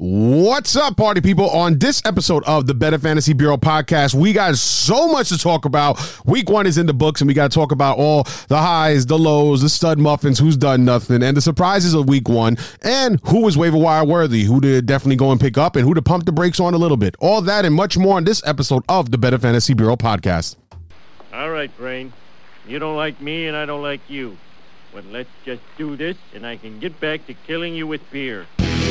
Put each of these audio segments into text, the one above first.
What's up, party people? On this episode of the Better Fantasy Bureau podcast, we got so much to talk about. Week one is in the books, and we got to talk about all the highs, the lows, the stud muffins, who's done nothing, and the surprises of week one, and who was waiver wire worthy, who to definitely go and pick up, and who to pump the brakes on a little bit. All that and much more on this episode of the Better Fantasy Bureau podcast. All right, Brain. You don't like me, and I don't like you. But let's just do this, and I can get back to killing you with beer.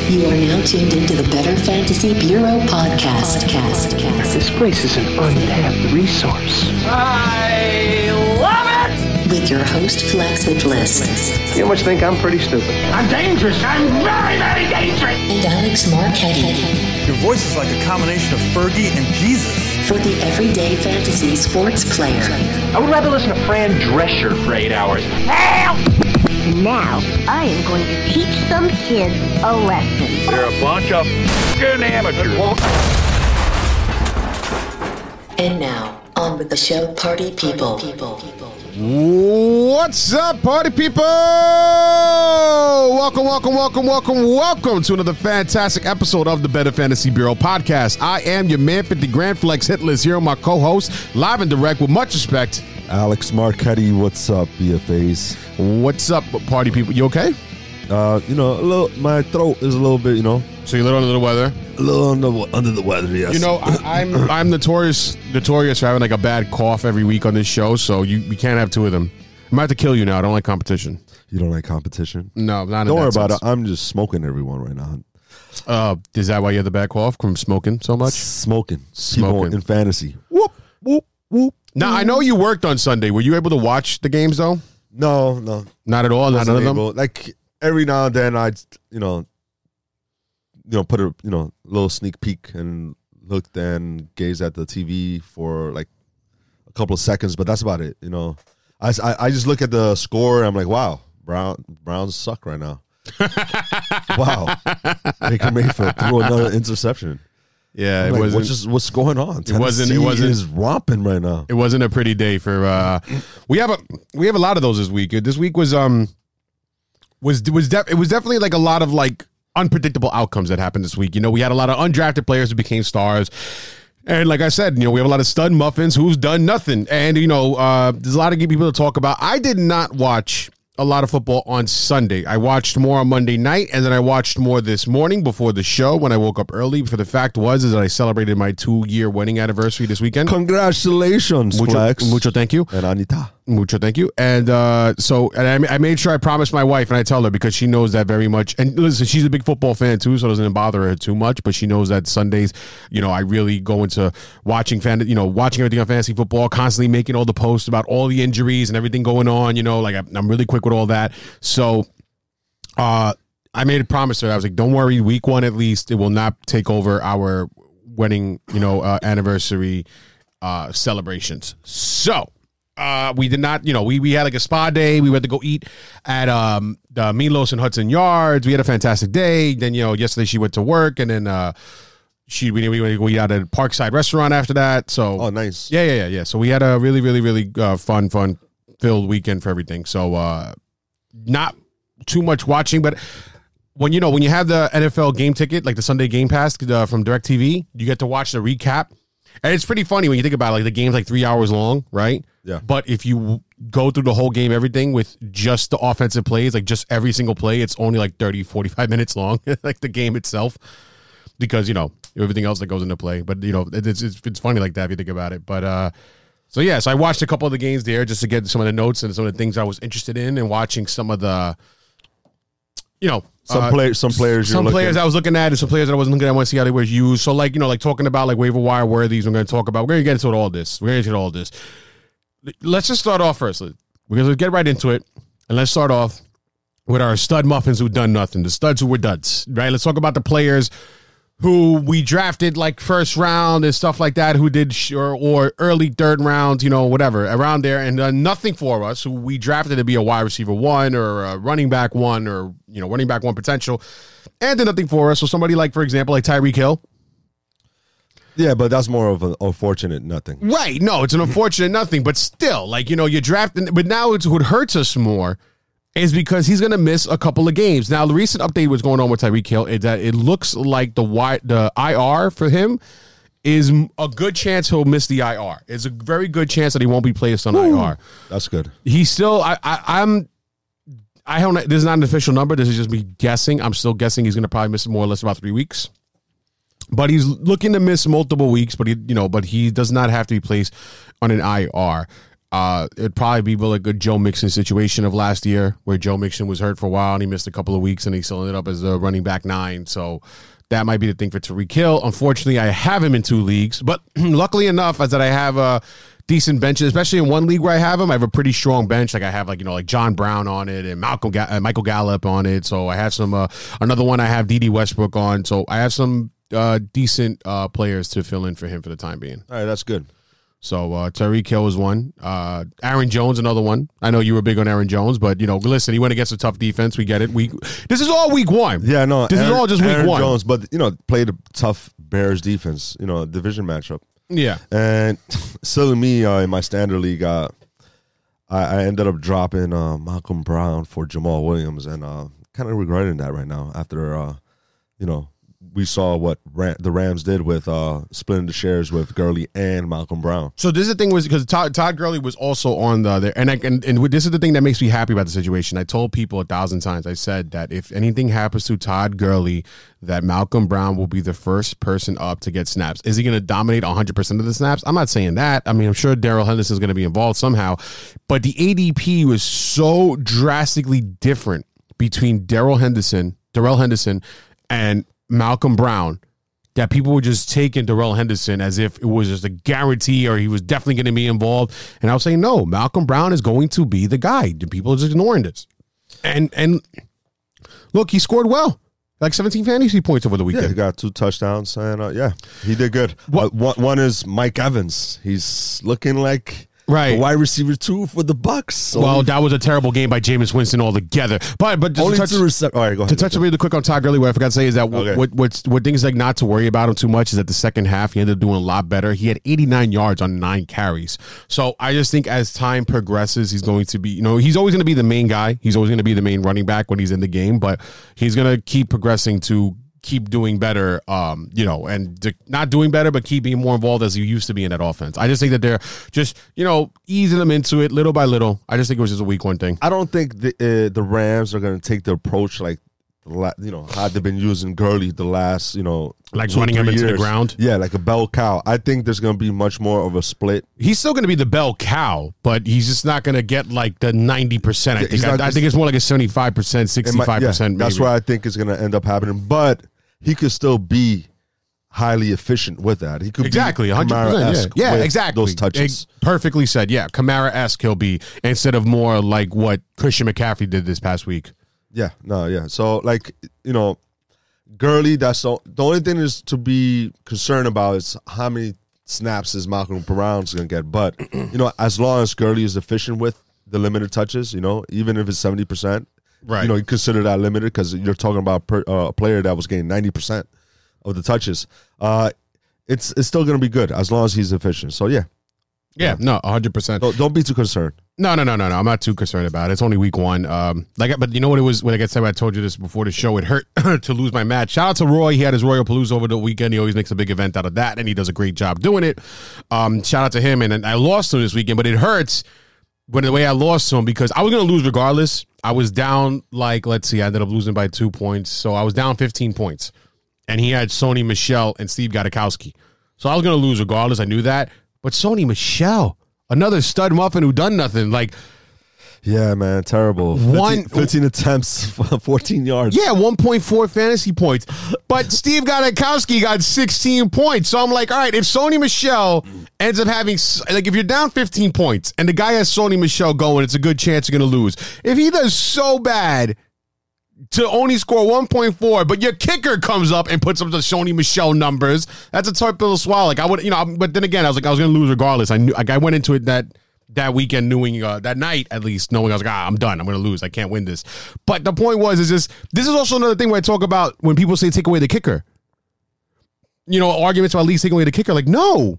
You are now tuned into the Better Fantasy Bureau podcast. podcast. This place is an untapped resource. I love it! With your host, Flaccid Bliss. You must think I'm pretty stupid. I'm dangerous. I'm very, very dangerous. And Alex Marquetti. Your voice is like a combination of Fergie and Jesus. For the everyday fantasy sports player. I would rather listen to Fran Drescher for eight hours. Help! Now, I am going to teach some kids a lesson. You're a bunch of f***ing amateurs. And now, on with the show, Party People. What's up, party people? Welcome, welcome, welcome, welcome, welcome to another fantastic episode of the Better Fantasy Bureau podcast. I am your man, 50 Grand Flex Hit List here on my co host, live and direct with much respect. Alex Marquetti, what's up, BFAs? What's up, party people? You okay? Uh, you know, a little, my throat is a little bit, you know, So you're a little under the weather. a little under, under the weather. Yes. You know, I, I'm I'm notorious notorious for having like a bad cough every week on this show, so you we can't have two of them. I'm about to kill you now. I don't like competition. you don't like competition. No, not in Don't worry about sense. it. I'm just smoking everyone right now. Uh, is that why you have the bad cough from smoking so much? Smoking, Smoking. People in fantasy. Whoop, whoop, whoop. Now I know mm-hmm. you worked on Sunday. Were you able to watch the games though? No, no, Not at all. Not none of them. able- Like every now and then, I, you know, you know, put a you know little sneak peek and looked and gaze at the TV for like a couple of seconds, but that's about it. You know, I, s- I- I just look at the score and I'm like, wow, Brown Browns suck right now. wow, Baker Mayfield threw another interception. Yeah, it I'm like, wasn't. what's just what's going on? It wasn't- it wasn't- is romping right now. it wasn't a pretty day for. uh We have a we have a lot of those this week. This week was um was was def- it was definitely like a lot of like unpredictable outcomes that happened this week. You know, we had a lot of undrafted players who became stars. And like I said, you know, we have a lot of stud muffins who's done nothing. And, you know, uh, there's a lot of people to talk about. I did not watch a lot of football on Sunday. I watched more on Monday night, and then I watched more this morning before the show when I woke up early. For the fact was is that I celebrated my two year wedding anniversary this weekend. Congratulations, Mucho, Flex mucho thank you. and Anita. Mucho thank you. And uh, so, and I, I made sure I promised my wife, and I tell her because she knows that very much. And listen, she's a big football fan too, so it doesn't bother her too much. But she knows that Sundays, you know, I really go into watching fan, you know, watching everything on fantasy football, constantly making all the posts about all the injuries and everything going on. You know, like I'm, really quick with all that. So, uh, I made a promise to her. I was like, "Don't worry, week one at least, it will not take over our wedding, you know, uh, anniversary uh, celebrations." So, uh, we did not, you know, we we had like a spa day. We went to go eat at um the Milos and Hudson Yards. We had a fantastic day. Then you know, yesterday she went to work, and then uh, she we we went to go eat at a Parkside restaurant after that. So, Oh, nice. yeah, yeah, yeah, yeah. So we had a really, really, really uh, fun, fun filled weekend for everything. So uh not too much watching, but when you know when you have the NFL game ticket, like the Sunday Game Pass uh, from DirecTV, you get to watch the recap, and it's pretty funny when you think about it, like the game's like three hours long, right? Yeah. But if you go through the whole game, everything with just the offensive plays, like just every single play, it's only like 30, 45 minutes long, like the game itself, because you know everything else that goes into play. But you know it's it's, it's funny like that if you think about it. But uh, so yeah, so I watched a couple of the games there just to get some of the notes and some of the things I was interested in, and watching some of the, you know, Some uh, players, some players, some players looking- I was looking at, and some players that I wasn't looking at. I want to see how they were used. So like you know, like talking about like waiver wire worthies. We're going to talk about. We're going to get into all this. We're going to get into all this. Let's just start off first. We're going to get right into it, and let's start off with our stud muffins who done nothing. The studs who were duds. Right. Let's talk about the players who we drafted like first round and stuff like that, who did sh- or, or early third round, you know, whatever around there, and uh, nothing for us. Who we drafted to be a wide receiver one or a running back one or you know running back one potential, and did nothing for us. So somebody like, for example, like Tyreek Hill. Yeah, but that's more of an unfortunate nothing. Right. No, it's an unfortunate nothing, but still, like, you know, you're drafting, but now it's what hurts us more is because he's going to miss a couple of games. Now, the recent update was going on with Tyreek Hill is that it looks like the y, the IR for him is a good chance he'll miss the IR. It's a very good chance that he won't be placed on Ooh, IR. That's good. He's still. I, I I'm. I don't. This is not an official number. This is just me guessing. I'm still guessing he's going to probably miss more or less about three weeks. But he's looking to miss multiple weeks. But he, you know, but he does not have to be placed on an IR. Uh, it'd probably be like a good Joe Mixon situation of last year, where Joe Mixon was hurt for a while and he missed a couple of weeks, and he still ended up as a running back nine. So that might be the thing for Tyreek Hill. Unfortunately, I have him in two leagues, but luckily enough, is that I have a decent bench, especially in one league where I have him. I have a pretty strong bench. Like I have like you know like John Brown on it and Malcolm Ga- uh, Michael Gallup on it. So I have some uh, another one I have Dede Westbrook on. So I have some uh, decent uh, players to fill in for him for the time being. All right, that's good. So uh, Tyreek Hill is one. Uh, Aaron Jones, another one. I know you were big on Aaron Jones, but you know, listen, he went against a tough defense. We get it. We this is all week one. Yeah, no, this Aaron, is all just week Aaron one. Jones, but you know, played a tough Bears defense. You know, division matchup. Yeah, and silly me uh, in my standard league, uh, I, I, ended up dropping uh, Malcolm Brown for Jamaal Williams, and uh, kind of regretting that right now after uh, you know we saw what Ram, the Rams did with uh, splitting the shares with Gurley and Malcolm Brown. So this is the thing was because Todd, Todd Gurley was also on the there, and I, and and this is the thing that makes me happy about the situation. I told people a thousand times. I said that if anything happens to Todd Gurley, that Malcolm Brown will be the first person up to get snaps. Is he going to dominate 100 percent of the snaps? I'm not saying that. I mean, I'm sure Darrell Henderson is going to be involved somehow, but the ADP was so drastically different between Darrell Henderson, Darrell Henderson, and Malcolm Brown that people were just taking Darrell Henderson as if it was just a guarantee or he was definitely going to be involved. And I was saying, no, Malcolm Brown is going to be the guy. People are just ignoring this. And and look, he scored well. Like 17 fantasy points over the weekend. Yeah, he got two touchdowns, and uh, yeah, he did good. What? Uh, one, one is Mike Evans. He's looking like right wide receiver two for the Bucs. So well, that was a terrible game by Jameis Winston altogether. But but only to touch, two rece- All right, go ahead. To touch really quick on Todd Gurley, what I forgot to say is that okay. what what what things like not to worry about him too much is that the second half he ended up doing a lot better. He had 89 yards on nine carries. So I just think as time progresses, he's going to be you know he's always going to be the main guy. He's always going to be the main running back when he's in the game, but he's going to keep progressing to keep doing better, um, you know, and not doing better, but keep being more involved as you used to be in that offense. I just think that they're just, you know, easing them into it little by little. I just think it was just a week one thing. I don't think the uh, the Rams are going to take the approach like you know how they've been using Gurley the last you know like running him into the ground. Yeah, like a bell cow. I think there's going to be much more of a split. He's still going to be the bell cow, but he's just not going to get like the ninety percent. I think. I, I, think it's more like a seventy five percent, sixty five percent. That's what I think is going to end up happening. But he could still be highly efficient with that. He could exactly 100%. Yeah, yeah exactly. Those touches. perfectly said. Yeah, Kamara esque he'll be instead of more like what Christian McCaffrey did this past week. Yeah, no, yeah. So like you know, Gurley. That's the, the only thing is to be concerned about is how many snaps is Malcolm Brown's going to get. But you know, as long as Gurley is efficient with the limited touches, you know, even if it's seventy percent, Right. You know, you consider that limited because you're talking about per, uh, a player that was getting 90% of the touches. Uh, it's it's still going to be good as long as he's efficient. So, yeah. Yeah, no, 100%. Don't, don't be too concerned. No, no, no, no, no. I'm not too concerned about it. It's only week one. Um, like, but you know what it was? When I get said, I told you this before the show. It hurt to lose my match. Shout out to Roy. He had his Royal Palooza over the weekend. He always makes a big event out of that, and he does a great job doing it. Um, shout out to him. And, and I lost him this weekend, but it hurts when the way I lost to him because I was to lose regardless. I was down like let's see, I ended up losing by two points, so I was down 15 points, and he had Sony Michel and Steve Gostkowski, so I was to lose regardless. I knew that, but Sony Michel, another stud muffin who done nothing, like yeah, man, terrible. 15, One, 15 attempts, 14 yards. Yeah, 1.4 fantasy points. But Steve Gostkowski got 16 points. So I'm like, all right, if Sony Michel ends up having, like, if you're down 15 points and the guy has Sony Michel going, it's a good chance you're going to lose. If he does so bad to only score 1.4, but your kicker comes up and puts up the Sony Michel numbers, that's a tough to swallow. Like, I would, you know, but then again, I was like, I was going to lose regardless. I knew, like, I went into it that that weekend knowing uh, that night at least knowing I was like ah I'm done I'm gonna lose I can't win this but the point was is this this is also another thing where I talk about when people say take away the kicker you know arguments about at least taking away the kicker like no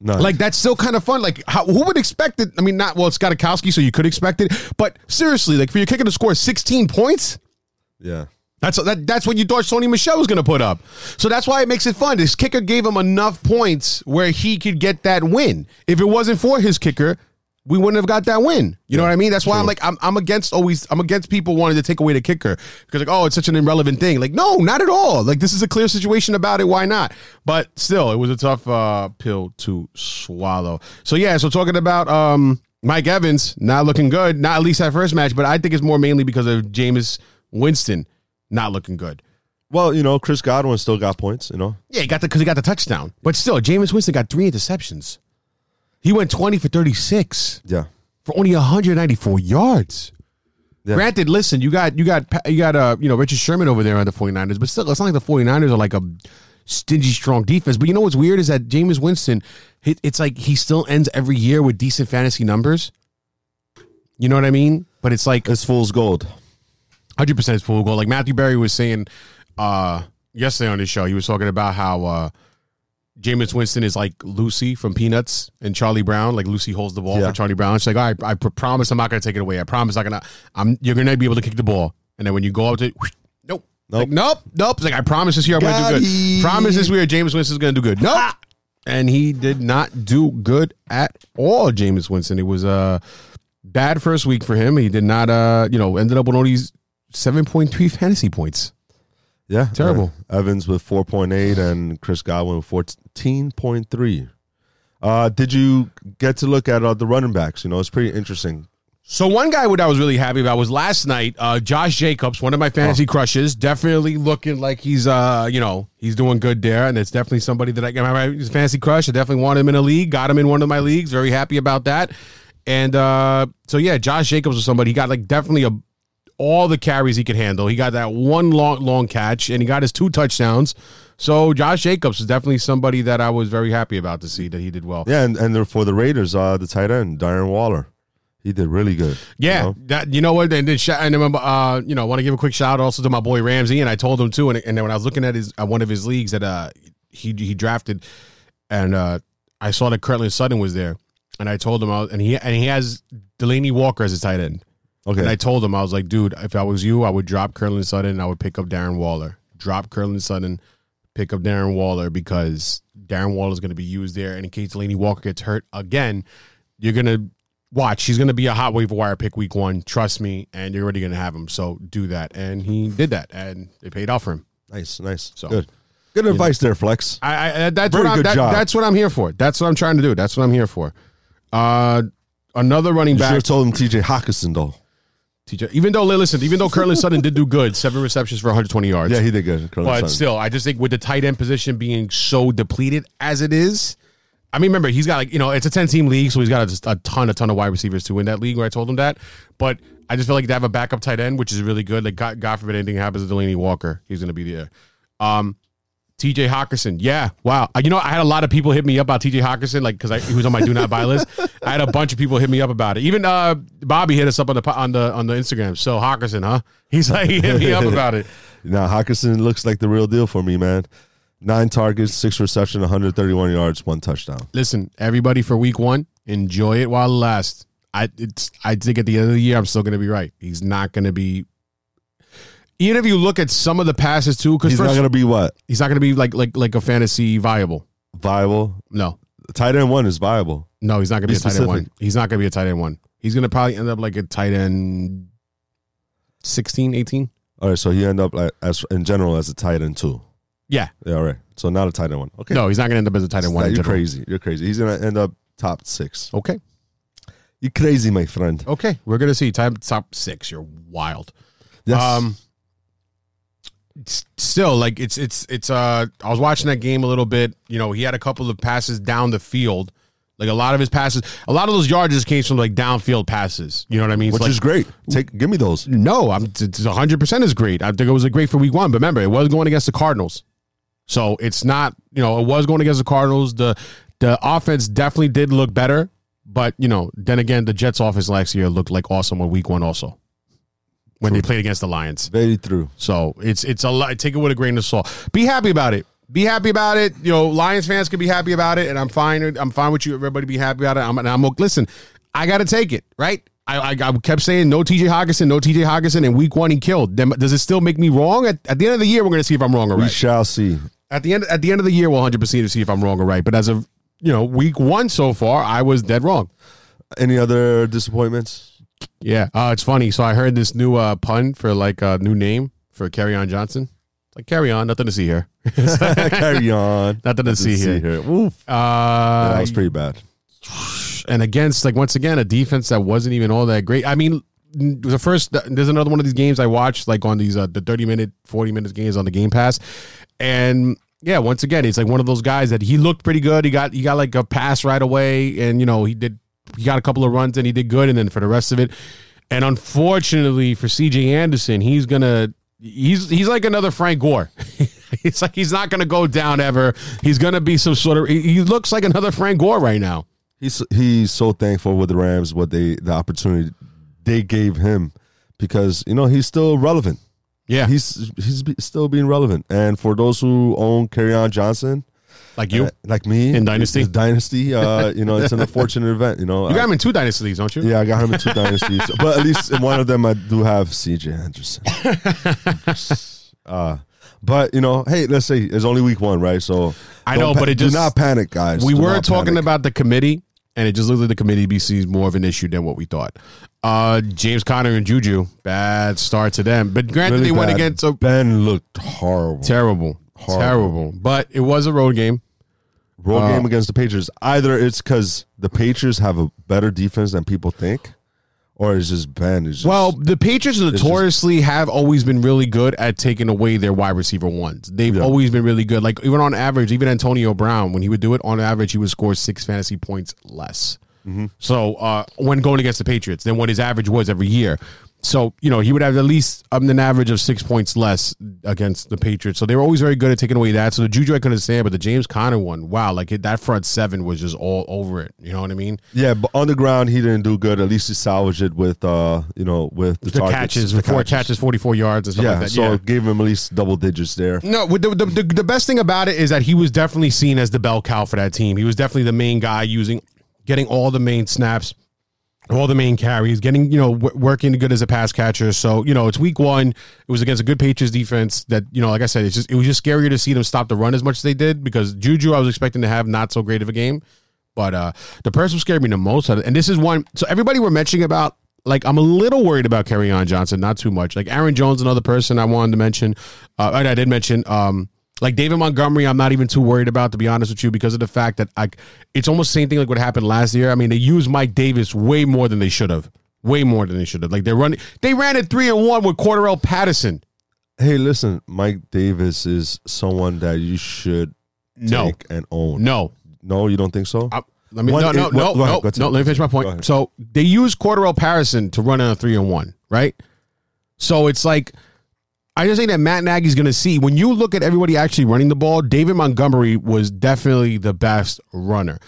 No. Like that's still kind of fun. Like how, who would expect it? I mean, not well. It's Gostkowski, so you could expect it. But seriously, like for your kicker to score 16 points, yeah. That's that, that's what you thought Sony Michel was going to put up. So that's why it makes it fun. This kicker gave him enough points where he could get that win. If it wasn't for his kicker, we wouldn't have got that win. You know what I mean? That's why I'm like I'm I'm against always I'm against people wanting to take away the kicker because like oh it's such an irrelevant thing. Like no, not at all. Like this is a clear situation about it. Why not? But still, it was a tough uh, pill to swallow. So yeah, so talking about um Mike Evans not looking good, not at least that first match, but I think it's more mainly because of Jameis Winston not looking good. Well, you know, Chris Godwin still got points. You know, Yeah, he got the because he got the touchdown. But still, Jameis Winston got three interceptions. He went 20 for 36 yeah, for only 194 yards. Yeah. Granted, listen, you got you got you got uh you know Richard Sherman over there on the 49ers, but still it's not like the 49ers are like a stingy strong defense. But you know what's weird is that Jameis Winston, it, it's like he still ends every year with decent fantasy numbers. You know what I mean? But it's like it's fool's gold hundred percent is full goal. Like Matthew Berry was saying uh, yesterday on his show, he was talking about how uh, Jameis Winston is like Lucy from Peanuts and Charlie Brown. Like Lucy holds the ball yeah. for Charlie Brown. She's like, "I, I promise I'm not going to take it away. I promise I'm gonna. I'm you're going to be able to kick the ball. And then when you go up to, whoosh, nope, nope, like, nope, nope. It's like I promise this year I'm going to do good. He. Promise this year Jameis Winston's going to do good. Nope. Ah! And he did not do good at all, Jameis Winston. It was a bad first week for him. He did not, uh, you know, ended up with all these 7.3 fantasy points. Yeah. Terrible. Uh, Evans with 4.8 and Chris Godwin with 14.3. Uh, did you get to look at uh, the running backs? You know, it's pretty interesting. So one guy what I was really happy about was last night, uh, Josh Jacobs, one of my fantasy oh. crushes, definitely looking like he's uh, you know, he's doing good there, and it's definitely somebody that I can my fantasy crush. I definitely want him in a league, got him in one of my leagues, very happy about that. And uh, so yeah, Josh Jacobs was somebody. He got like definitely a all the carries he could handle. He got that one long long catch, and he got his two touchdowns. So Josh Jacobs is definitely somebody that I was very happy about to see that he did well. Yeah, and and for the Raiders, uh, the tight end Darren Waller, he did really good. Yeah, you know? that you know what, and then sh- and remember, uh, you know, I want to give a quick shout out also to my boy Ramsey, and I told him too, and, and then when I was looking at his uh, one of his leagues that uh he he drafted, and uh I saw that Courtland Sutton was there, and I told him, I was, and he and he has Delanie Walker as a tight end, Okay, and I told him I was like, dude, if I was you, I would drop Curlin Sutton, and I would pick up Darren Waller, drop Curlin Sutton, pick up Darren Waller because Darren Waller is going to be used there, and in case Delanie Walker gets hurt again, you're gonna watch. He's going to be a hot waiver wire pick week one. Trust me, and you're already going to have him. So do that, and he did that, and it paid off for him. nice, nice, So- good, good advice there, Flex. I, I that's Very what I'm, good that- job. that's what I'm here for. That's what I'm trying to do. That's what I'm here for. Uh, another running You should back. have told him T.J. Hockenson though. TJ, even though listen, even though Courtland Sutton did do good, seven receptions for 120 yards. Yeah, he did good. Curly but Sutton. still, I just think with the tight end position being so depleted as it is, I mean, remember he's got like you know it's a 10 team league, so he's got a, just a ton, a ton of wide receivers to win that league. Where I told him that, but I just feel like to have a backup tight end, which is really good. Like God, God forbid anything happens to Delanie Walker, he's going to be there. Um, TJ Hockenson, yeah, wow. Uh, You know, I had a lot of people hit me up about TJ Hockenson, like because he was on my do not buy list. I had a bunch of people hit me up about it. Even uh, Bobby hit us up on the on the on the Instagram. So Hockenson, huh? He's like he hit me up about it. Now Hockenson looks like the real deal for me, man. Nine targets, six reception, 131 yards, one touchdown. listen, everybody for week one, enjoy it while it lasts. I it's I think at the end of the year, I'm still going to be right. He's not going to be. Even if you look at some of the passes too, because He's not going to be what he's not going to be like like like a fantasy viable. viable. No, Tight end one is viable. no, he's not going to Be be a tight end one. He's not going to be a tight end one. He's going to probably end up like a tight end 16, 18. All right, so he end up like as in general as a tight end two. Yeah, Yeah, all right. So not a tight end one. Okay. no, he's not going to end up as a tight end one. Nah, you're general. crazy. You're crazy. He's gonna end up top six. Okay, You're crazy, my friend. okay, we're going to see top top six. You're wild. Yes. Um, still, like it's it's it's. Uh, I was watching that game a little bit. You know, he had a couple of passes down the field. Like a lot of his passes, a lot of those yards just came from like downfield passes. You know what I mean? Which like- is great. Take give me those. no, I'm it's hundred percent is great. I think it was a great for week one. But remember, it was going against the Cardinals, so it's not. You know, it was going against the Cardinals. The the offense definitely did look better, but you know, then again, the Jets' offense last year looked like awesome on week one also when they played against the Lions. Very true. So it's it's a lot. Take it with a grain of salt. Be happy about it. Be happy about it. You know, Lions fans can be happy about it, and I'm fine. I'm fine with you. Everybody be happy about it. I'm, and I'm listen. I got to take it, right? I, I, I kept saying no TJ Hockenson, no TJ Hockenson, and week one he killed. Does it still make me wrong? At, at the end of the year, we're going to see if I'm wrong or right. We shall see. At the end, at the end of the year, we'll 100 percent to see if I'm wrong or right. But as of you know, week one so far, I was dead wrong. Any other disappointments? Yeah, uh, it's funny. So I heard this new uh, pun for like a new name for Kerryon Johnson. It's like carry on, nothing to see here. Carry on. Nothing to see here. Oof. Uh, that was pretty bad. and against like once again a defense that wasn't even all that great. I mean, the first there's another one of these games I watched like on these uh, the 30 minute, 40 minutes games on the Game Pass, and yeah, once again he's like one of those guys that he looked pretty good. He got he got like a pass right away, and you know he did he got a couple of runs and he did good, and then for the rest of it, and unfortunately for C.J. Anderson, he's gonna. He's he's like another Frank Gore. it's like he's not going to go down ever. He's going to be some sort of. He looks like another Frank Gore right now. He's he's so thankful with the Rams what they the opportunity they gave him because you know he's still relevant. Yeah, He's he's still being relevant. And for those who own Kerryon Johnson, like you. uh, like me In Dynasty? Dynasty, uh, you know, it's an unfortunate event. You know, You got I- him in two dynasties, don't you? yeah, I got him in two dynasties, but at least in one of them I do have C.J. Anderson. uh, but you know, hey, let's say it's only week one, right? So I know, pa- but it just- do not panic, guys. We Do were talking panic. about the committee, and it just looks like the committee BC is more of an issue than what we thought. Uh, James Conner and Juju, bad start to them. But granted, Really they went against a Ben looked horrible. terrible, Horrible. terrible. But it was a road game. Road Uh, game against the Patriots. Either it's because the Patriots have a better defense than people think, or it's just Ben. Is just, Well, the Patriots just- notoriously have always been really good at taking away their wide receiver ones. They've Yeah. always been really good. Like even on average, even Antonio Brown, when he would do it on average, he would score six fantasy points less. Mm-hmm. So uh, when going against the Patriots, than what his average was every year. So you know he would have at least um, an average of six points less against the Patriots. So they were always very good at taking away that. So the Juju I couldn't stand, but the James Conner one, wow, like it, that front seven was just all over it. You know what I mean? yeah, but on the ground he didn't do good. At least he salvaged it with, uh, you know, with the, The targets, catches, the four catches, forty four yards, and stuff Yeah, like that. so yeah. gave him at least double digits there. No, the, the, the the best thing about it is that he was definitely seen as the bell cow for that team. He was definitely the main guy using, getting all the main snaps, all the main carries, getting you know w- working good as a pass catcher. So you know it's week one. It was against a good Patriots defense that you know, like I said, it's just it was just scarier to see them stop the run as much as they did because Juju I was expecting to have not so great of a game, but uh the person who scared me the most, and this is one. So everybody were mentioning about like I'm a little worried about On Johnson, not too much. Like Aaron Jones, another person I wanted to mention. Uh, I did mention um, like David Montgomery. I'm not even too worried about to be honest with you because of the fact that like it's almost the same thing like what happened last year. I mean, they used Mike Davis way more than they should have. Way more than they should have. Like they're running, they ran it three and one with Cordarrelle Patterson. Hey, listen, Mike Davis is someone that you should No, take and own. no, No, you don't think so? I, let me One- no no it- no no, ahead. no. Let me finish my point. So they use Cordarrelle Patterson to run on a three and one, right? So it's like I just think that Matt Nagy's going to see when you look at everybody actually running the ball. David Montgomery was definitely the best runner.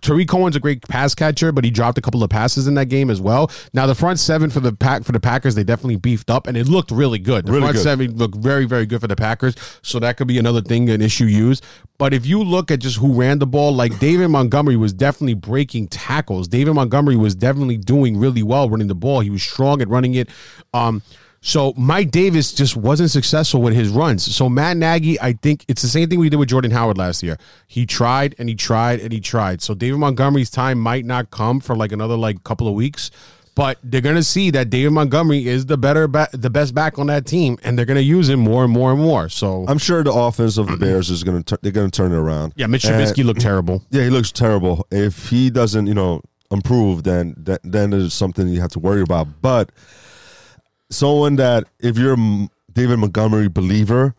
Tarik Cohen's a great pass catcher, but he dropped a couple of passes in that game as well. Now the front seven for the pack for the Packers, they definitely beefed up and it looked really good. The Really front good. seven looked very, very good for the Packers. So that could be another thing, an issue used. But if you look at just who ran the ball, like David Montgomery was definitely breaking tackles. David Montgomery was definitely doing really well running the ball. He was strong at running it. Um, so Mike Davis just wasn't successful with his runs. So Matt Nagy, I think it's the same thing we did with Jordan Howard last year. He tried and he tried and he tried. So David Montgomery's time might not come for like another like couple of weeks, but they're gonna see that David Montgomery is the better, ba- the best back on that team, and they're gonna use him more and more and more. So I'm sure the offense of the Bears is going to they're going to turn it around. yeah, Mitch Trubisky looked terrible. Yeah, he looks terrible. If he doesn't, you know, improve, then then, then there's something you have to worry about. But someone that if you're a David Montgomery believer,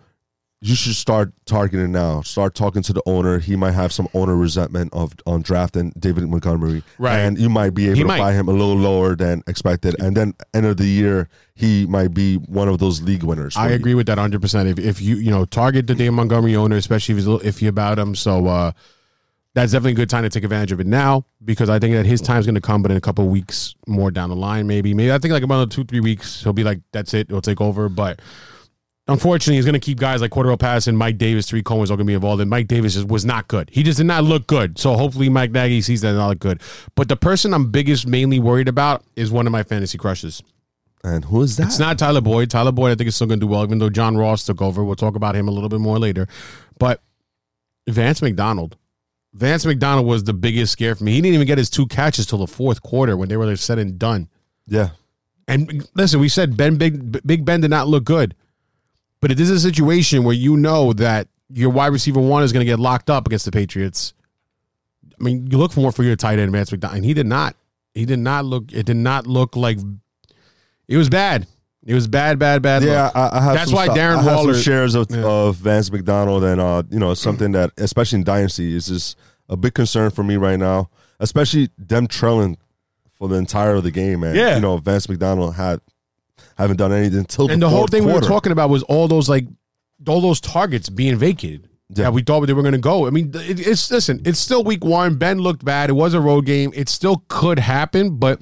you should start targeting now. Start talking to the owner. He might have some owner resentment of on drafting David Montgomery, Right. And you might be able He to might. buy him a little lower than expected, and then end of the year he might be one of those league winners. I for you. agree with that 100. percent If if you you know target the David Montgomery owner, especially if he's a little iffy about him, so uh, that's definitely a good time to take advantage of it now because I think that his time's going to come, but in a couple of weeks more down the line, maybe maybe I think like about two three weeks he'll be like that's it, he'll take over. But unfortunately, he's going to keep guys like Cordarrelle Patterson, Mike Davis, Three Cohen's all going to be involved. And Mike Davis just was not good. He just did not look good. So hopefully, Mike Nagy sees that and not look good. But the person I'm biggest mainly worried about is one of my fantasy crushes. And who is that? It's not Tyler Boyd. Tyler Boyd, I think, is still going to do well, even though John Ross took over. We'll talk about him a little bit more later. But Vance McDonald. Vance McDonald was the biggest scare for me. He didn't even get his two catches till the fourth quarter when they were said and done. yeah. And listen, we said Ben Big Big Ben did not look good, but it is a situation where you know that your wide receiver one is going to get locked up against the Patriots. I mean, you look for more for your tight end, Vance McDonald, and he did not. He did not look. It did not look like. It was bad. It was bad, bad, bad. Yeah. I, I have. That's why sto- Darren I Waller- shares of, Yeah. of Vance McDonald, and uh, you know, something that, especially in dynasty, is just a big concern for me right now. Especially them trailing for the entire of the game, and Yeah. you know, Vance McDonald had haven't done anything until and the, the whole thing we were talking about was all those like all those targets being vacated. Yeah. Yeah, we thought they were going to go. I mean, it, it's listen. It's still week one. Ben looked bad. It was a road game. It still could happen, but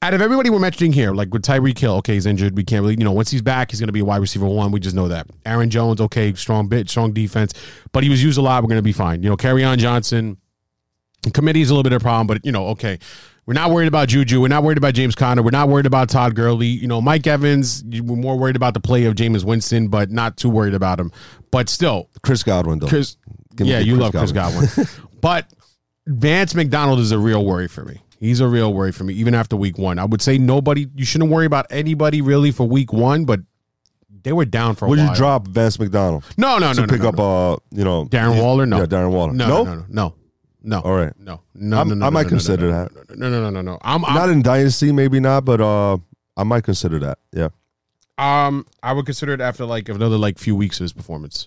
out of everybody we're mentioning here, like with Tyreek Hill, okay, he's injured. We can't really, you know, once he's back, he's going to be a wide receiver one. We just know that. Aaron Jones, okay, strong bit, strong defense, but he was used a lot. We're going to be fine. You know, Kerryon Johnson, committee is a little bit of a problem, but you know, okay. We're not worried about Juju. We're not worried about James Conner. We're not worried about Todd Gurley. You know, Mike Evans. We're more worried about the play of Jameis Winston, but not too worried about him. But still, Chris Godwin, though. Chris. Yeah, you Chris love Chris Godwin, but Vance McDonald is a real worry for me. He's a real worry for me, even after week one. I would say nobody. You shouldn't worry about anybody really for week one, but they were down for a Would while. you drop Vance McDonald No, no, to no, no, pick no, up, no. uh, you know, Darren Waller? No, yeah, Darren Waller. No, no, no, no, no. no. All right. No, no, I'm- no, no. I might no, consider no, that. No, no, no, no, no. I'm, I'm Not in dynasty, maybe not, but uh, I might consider that. Yeah. Um, I would consider it after like another like few weeks of his performance,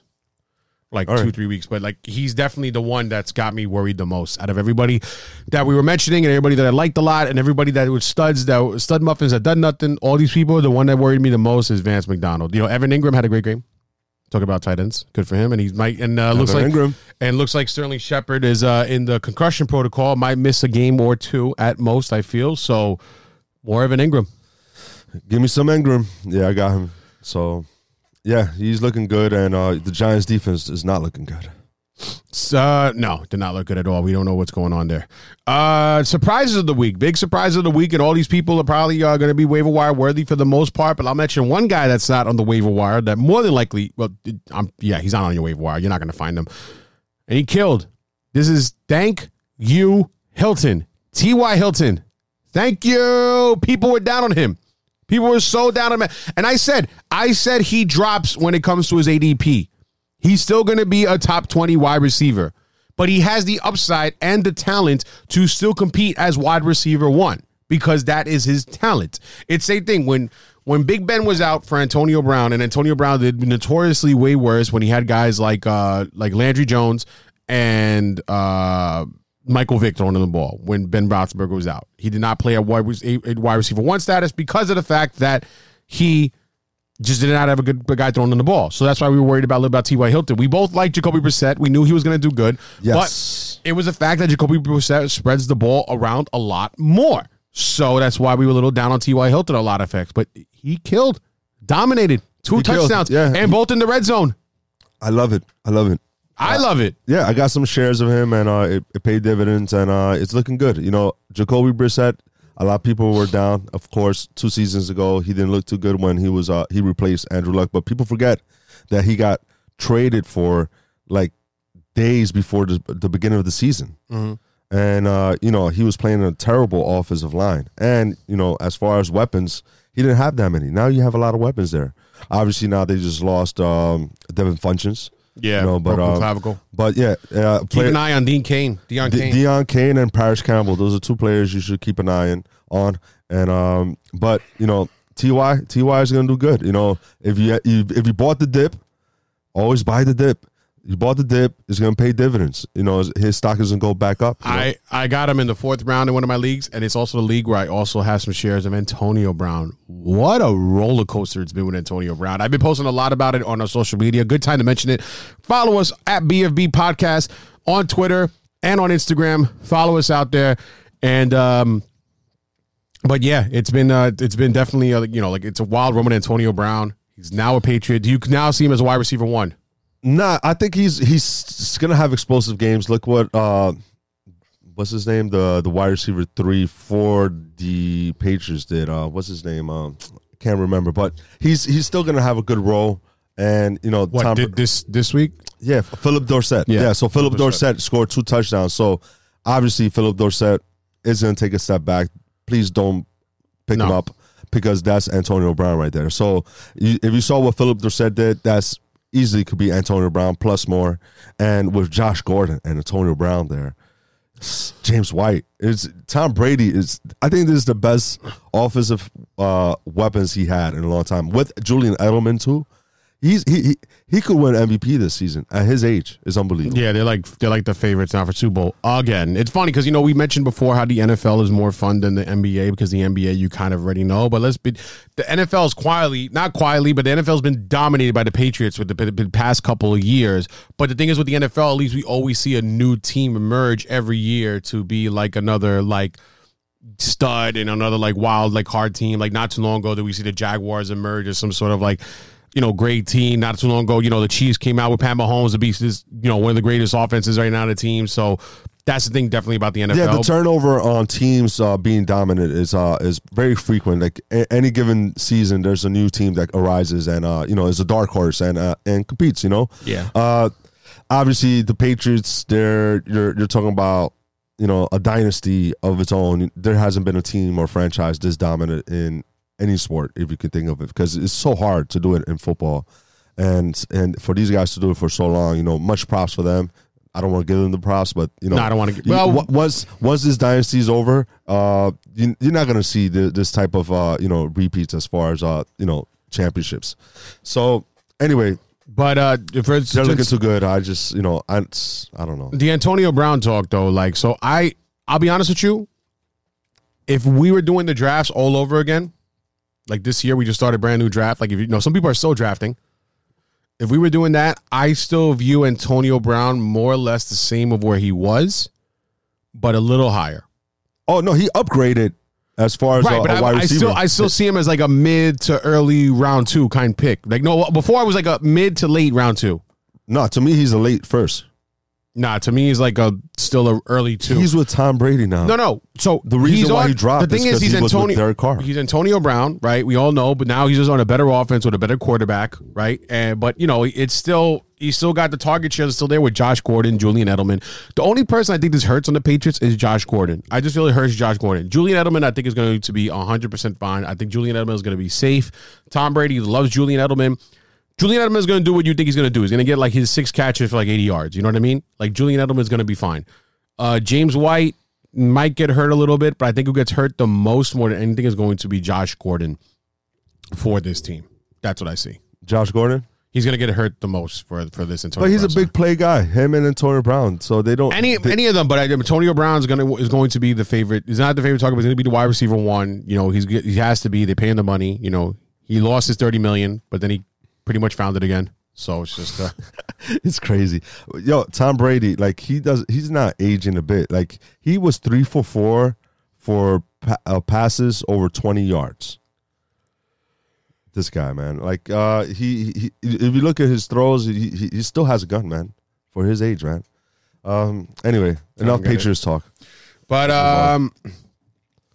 like All two right. three weeks. But like he's definitely the one that's got me worried the most out of everybody that we were mentioning and everybody that I liked a lot and everybody that was studs that stud muffins that done nothing. All these people, the one that worried me the most is Vance McDonald. You know, Evan Engram had a great game. Talk about tight ends, good for him, and he's might and uh, looks like Engram. and looks like Sterling Shepard is uh, in the concussion protocol. Might miss a game or two at most. I feel so. More Evan Engram. Give me some Engram. Yeah, I got him. So, yeah, he's looking good, and uh, the Giants' defense is not looking good. Uh, no, did not look good at all. We don't know what's going on there. Uh, surprises of the week, big surprise of the week, and all these people are probably uh, going to be waiver wire worthy for the most part. But I'll mention one guy that's not on the waiver wire that more than likely, well, I'm, yeah, he's not on your waiver wire. You're not going to find him, and he killed. This is thank you Hilton, T. Y. Hilton. Thank you. People were down on him. People were so down on him, and I said, I said he drops when it comes to his ADP. He's still going to be a top 20 wide receiver, but he has the upside and the talent to still compete as wide receiver one because that is his talent. It's the same thing when when Big Ben was out for Antonio Brown and Antonio Brown did notoriously way worse when he had guys like uh like Landry Jones and uh Michael Vick throwing him the ball when Ben Roethlisberger was out. He did not play a wide, a wide receiver one status because of the fact that he just did not have a good guy throwing in the ball. So that's why we were worried about a little about T.Y. Hilton. We both liked Jacoby Brissett. We knew he was going to do good. Yes. But it was a fact that Jacoby Brissett spreads the ball around a lot more. So that's why we were a little down on T.Y. Hilton a lot of effects. But he killed, dominated, two He touchdowns, yeah. and both in the red zone. I love it. I love it. I love it. Yeah, I got some shares of him, and uh, it, it paid dividends, and uh, it's looking good. You know, Jacoby Brissett. A lot of people were down. Of course, two seasons ago, he didn't look too good when he was uh, he replaced Andrew Luck. But people forget that he got traded for like days before the, the beginning of the season, and uh, you know he was playing a terrible offensive line. And you know, as far as weapons, he didn't have that many. Now you have a lot of weapons there. Obviously, now they just lost um, Devin Funchess. Yeah, you know, but um, clavicle. but yeah, uh, Keep player- an eye on Deon Cain. Deion De- Kane. Deon Cain and Parris Campbell. Those are two players you should keep an eye in, on. And um, but you know, Ty Ty is gonna do good. You know, if you if you bought the dip, always buy the dip. You bought the dip, it's gonna pay dividends. You know, his stock is gonna go back up. you know? I, I got him in the fourth round in one of my leagues, and it's also the league where I also have some shares of Antonio Brown. What a roller coaster it's been with Antonio Brown. I've been posting a lot about it on our social media. Good time to mention it. Follow us at BFB Podcast on Twitter and on Instagram. Follow us out there. And um but yeah, it's been uh it's been definitely uh, you know like it's a wild Roman Antonio Brown. He's now a Patriot. Do you now see him as a wide receiver one? Nah, I think he's he's gonna have explosive games. Look what uh what's his name? The the wide receiver three for the Patriots did. Uh what's his name? Um can't remember, but he's he's still gonna have a good role. And you know, What Tom, did this this week? yeah, Phillip Dorsett. Yeah, Yeah, so Philip Phillip Dorsett scored two touchdowns. So obviously Phillip Dorsett is gonna take a step back. Please don't pick him up because that's Antonio Brown right there. So you, if you saw what Phillip Dorsett did, that's easily could be Antonio Brown plus more. And with Josh Gordon and Antonio Brown there, James White is Tom Brady is. I think this is the best offensive uh, weapons he had in a long time. With Julian Edelman too, he's he he, he could win MVP this season at his age. is unbelievable. Yeah, they're like they're like the favorites now for Super Bowl again. It's funny because you know we mentioned before how the NFL is more fun than the NBA because the NBA you kind of already know. But let's be the NFL is quietly not quietly, but the NFL has been dominated by the Patriots with the, the past couple of years. But the thing is with the NFL, at least we always see a new team emerge every year to be like another like stud and another like wild like hard team. Like not too long ago that we see the Jaguars emerge as some sort of like you know great team. Not too long ago, you know the Chiefs came out with Pat Mahomes, the beast is you know one of the greatest offenses right now in the team. So that's the thing definitely about the NFL. Yeah, the turnover on teams uh, being dominant is uh, is very frequent. Like a- any given season, there's a new team that arises and uh, you know is a dark horse and uh, and competes. You know, Yeah. Uh, obviously, the Patriots. They're you're you're talking about you know a dynasty of its own. There hasn't been a team or franchise this dominant in any sport, if you can think of it, because it's so hard to do it in football, and and for these guys to do it for so long, you know, much props for them. I don't want to give them the props, but you know, No, I don't wanna gi- you- well- wa- once once this dynasty's over, uh, you, you're not going to see the, this type of uh, you know repeats as far as uh, you know championships. So anyway, but uh, for they're looking too good. I just you know I I don't know. the Antonio Brown talk though, like so I I'll be honest with you. If we were doing the drafts all over again, like this year we just started a brand new draft. Like if you know some people are still drafting. If we were doing that, I still view Antonio Brown more or less the same of where he was, but a little higher. Oh no, he upgraded as far as Right, a, but a I, wide I receiver. still I still see him as like a mid to early round two kind pick. Like no, before I was like a mid to late round two. no, to me he's a late first. Nah, to me he's like a still a early two. He's with Tom Brady now. No, no. So The reason why on- he dropped The thing is he's he Antonio. Derek Carr. He's Antonio Brown, right? We all know, but now he's just on a better offense with a better quarterback, right? And but you know, it's still he's still got the target share still there with Josh Gordon, Julian Edelman. The only person I think this hurts on the Patriots is Josh Gordon. I just feel it hurts Josh Gordon. Julian Edelman, I think is going to be hundred percent fine. I think Julian Edelman is going to be safe. Tom Brady loves Julian Edelman. Julian Edelman is going to do what you think he's going to do. He's going to get like his six catches for like 80 yards. You know what I mean? Like Julian Edelman is going to be fine. Uh, James White might get hurt a little bit, but I think who gets hurt the most more than anything is going to be Josh Gordon for this team. That's what I see. Josh Gordon, He's going to get hurt the most for for this. Antonio but he's a Brown big play guy. Him and Antonio Brown, so they don't any they- any of them, but I, Antonio Brown is going to is going to be the favorite. He's not the favorite target, but he's going to be the wide receiver one. You know, he's he has to be. They pay him the money. You know, he lost his thirty million, but then he pretty much found it again. So it's just uh, it's crazy. Yo, Tom Brady, like he does, he's not aging a bit. Like he was three for four for pa- uh, passes over twenty yards. This guy, man, like uh, he, he, if you look at his throws, he, he, he still has a gun, man, for his age, man. Um. Anyway, enough get it. Patriots talk. But um,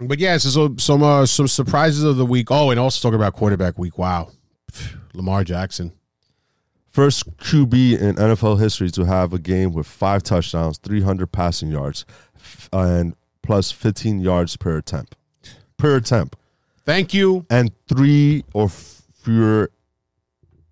but yeah, so, so some uh, some surprises of the week. Oh, and also talk about quarterback week. Wow, Lamar Jackson. First QB in NFL history to have a game with five touchdowns, 300 passing yards, and plus 15 yards per attempt. Per attempt. Thank you, And three or fewer